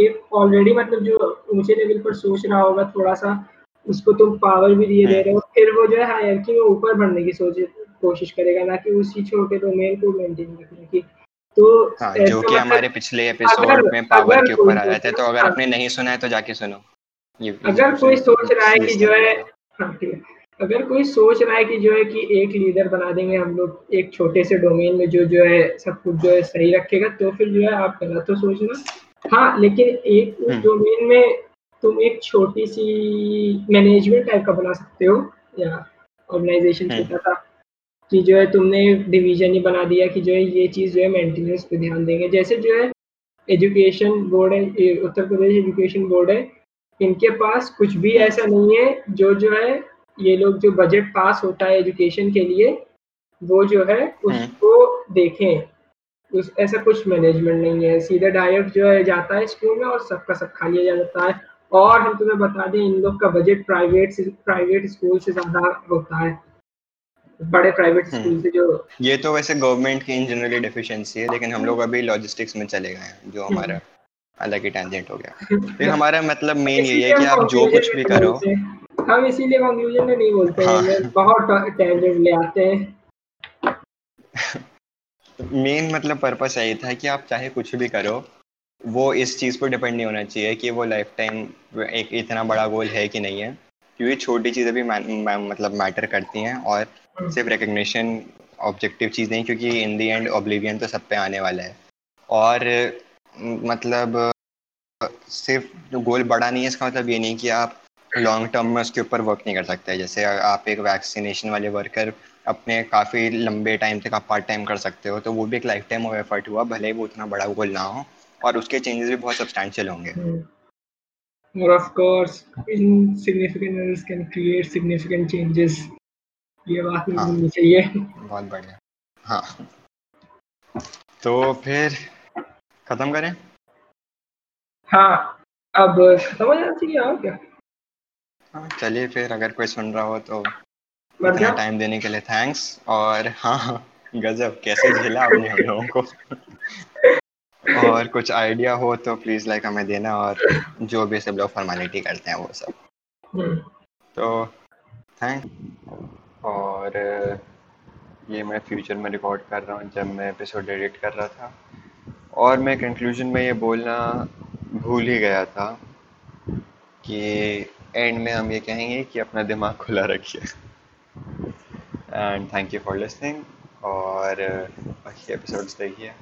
एक ऑलरेडी मतलब जो ऊँचे लेवल पर सोच रहा होगा थोड़ा सा उसको तुम पावर भी दिए दे रहे हो फिर वो जो है हायरार्की में ऊपर बढ़ने की सोच कोशिश करेगा ना कि उसी छोटे डोमेन को मेंटेन रखने की तो हाँ जो कि हमारे पिछले एपिसोड में पावर के ऊपर कोई आया था तो अगर हाँ। आपने नहीं सुना है तो जाके सुनो ये अगर कोई सोच रहा है कि जो है हाँ, अगर कोई सोच रहा है कि जो है कि एक लीडर बना देंगे हम लोग एक छोटे से डोमेन में जो जो है सब कुछ जो है सही रखेगा तो फिर जो है आप गलत तो सोचना हाँ लेकिन एक हम्म। डोमेन में तुम एक छोटी सी मैनेजमेंट टाइप का बना सकते हो या ऑर्गेनाइजेशन हम्म। छोटा सा कि जो है तुमने डिवीज़न ही बना दिया कि जो है ये चीज़ जो है मेंटेनेंस पे ध्यान देंगे। जैसे जो है एजुकेशन बोर्ड है उत्तर प्रदेश एजुकेशन बोर्ड है इनके पास कुछ भी ऐसा नहीं है जो जो है ये लोग जो बजट पास होता है एजुकेशन के लिए वो जो है उसको देखें। उस ऐसा कुछ मैनेजमेंट नहीं है। सीधे डायरेक्ट जो है जाता है स्कूल में और सबका सब खा लिया जाता है। और हम तुम्हें बता दें इन लोग का बजट प्राइवेट से प्राइवेट स्कूल से ज़्यादा होता है। बड़े प्राइवेट हम्म। स्कूल से जो ये तो वैसे गवर्नमेंट की इन जनरली डेफिशिएंसी है लेकिन हम लोग अभी लॉजिस्टिक्स में चले गए हैं जो हम्म। हमारा अलग ही टेंजेंट हो गया लेकिन हमारा मतलब मेन यही है कि आप जो कुछ भी करो हम इसीलिए कंक्लूजन में नहीं बोलते हैं हाँ। बहुत टेंजेंट ले आते हैं मेन मतलब पर्पस यही था कि आप चाहे कुछ भी करो वो इस चीज़ पर डिपेंड नहीं होना चाहिए कि वो लाइफ टाइम एक इतना बड़ा गोल है कि नहीं है क्योंकि छोटी चीज़ें भी मै- मै- मतलब मैटर करती हैं और सिर्फ़ रिकग्निशन ऑब्जेक्टिव चीज़ नहीं क्योंकि इन दी एंड ओब्लिवियन तो सब पे आने वाला है। और मतलब सिर्फ़ गोल बड़ा नहीं है इसका मतलब ये नहीं कि आप लॉन्ग टर्म में उसके ऊपर वर्क नहीं कर सकते। जैसे आप एक वैक्सीनेशन वाले वर्कर अपने काफ़ी लंबे टाइम तक आप पार्ट टाइम कर सकते हो तो वो भी एक लाइफ टाइम ऑफ़ एफर्ट हुआ भले ही वो उतना बड़ा गोल ना हो और उसके चेंजेस भी बहुत सब्सटैंशियल होंगे। और of course insignificant errors can create significant changes. ये बात नहीं हाँ। भूलनी चाहिए। बहुत बढ़िया। हाँ। तो फिर ख़त्म करें? हाँ। अब खत्म हो जाना चाहिए और क्या? हाँ चलिए फिर अगर कोई सुन रहा हो तो इतना टाइम देने के लिए थैंक्स और हाँ गजब कैसे झेला आपने हम लोगों को? और कुछ आइडिया हो तो प्लीज़ लाइक हमें देना और जो भी सब लोग फॉर्मेलिटी करते हैं वो सब। हम्म, तो थैंक और ये मैं फ्यूचर में रिकॉर्ड कर रहा हूँ जब मैं एपिसोड एडिट कर रहा था। और मैं कंक्लूजन में ये बोलना भूल ही गया था कि एंड में हम ये कहेंगे कि अपना दिमाग खुला रखिए। And thank you for listening और बाकी एपिसोड्स देखिए।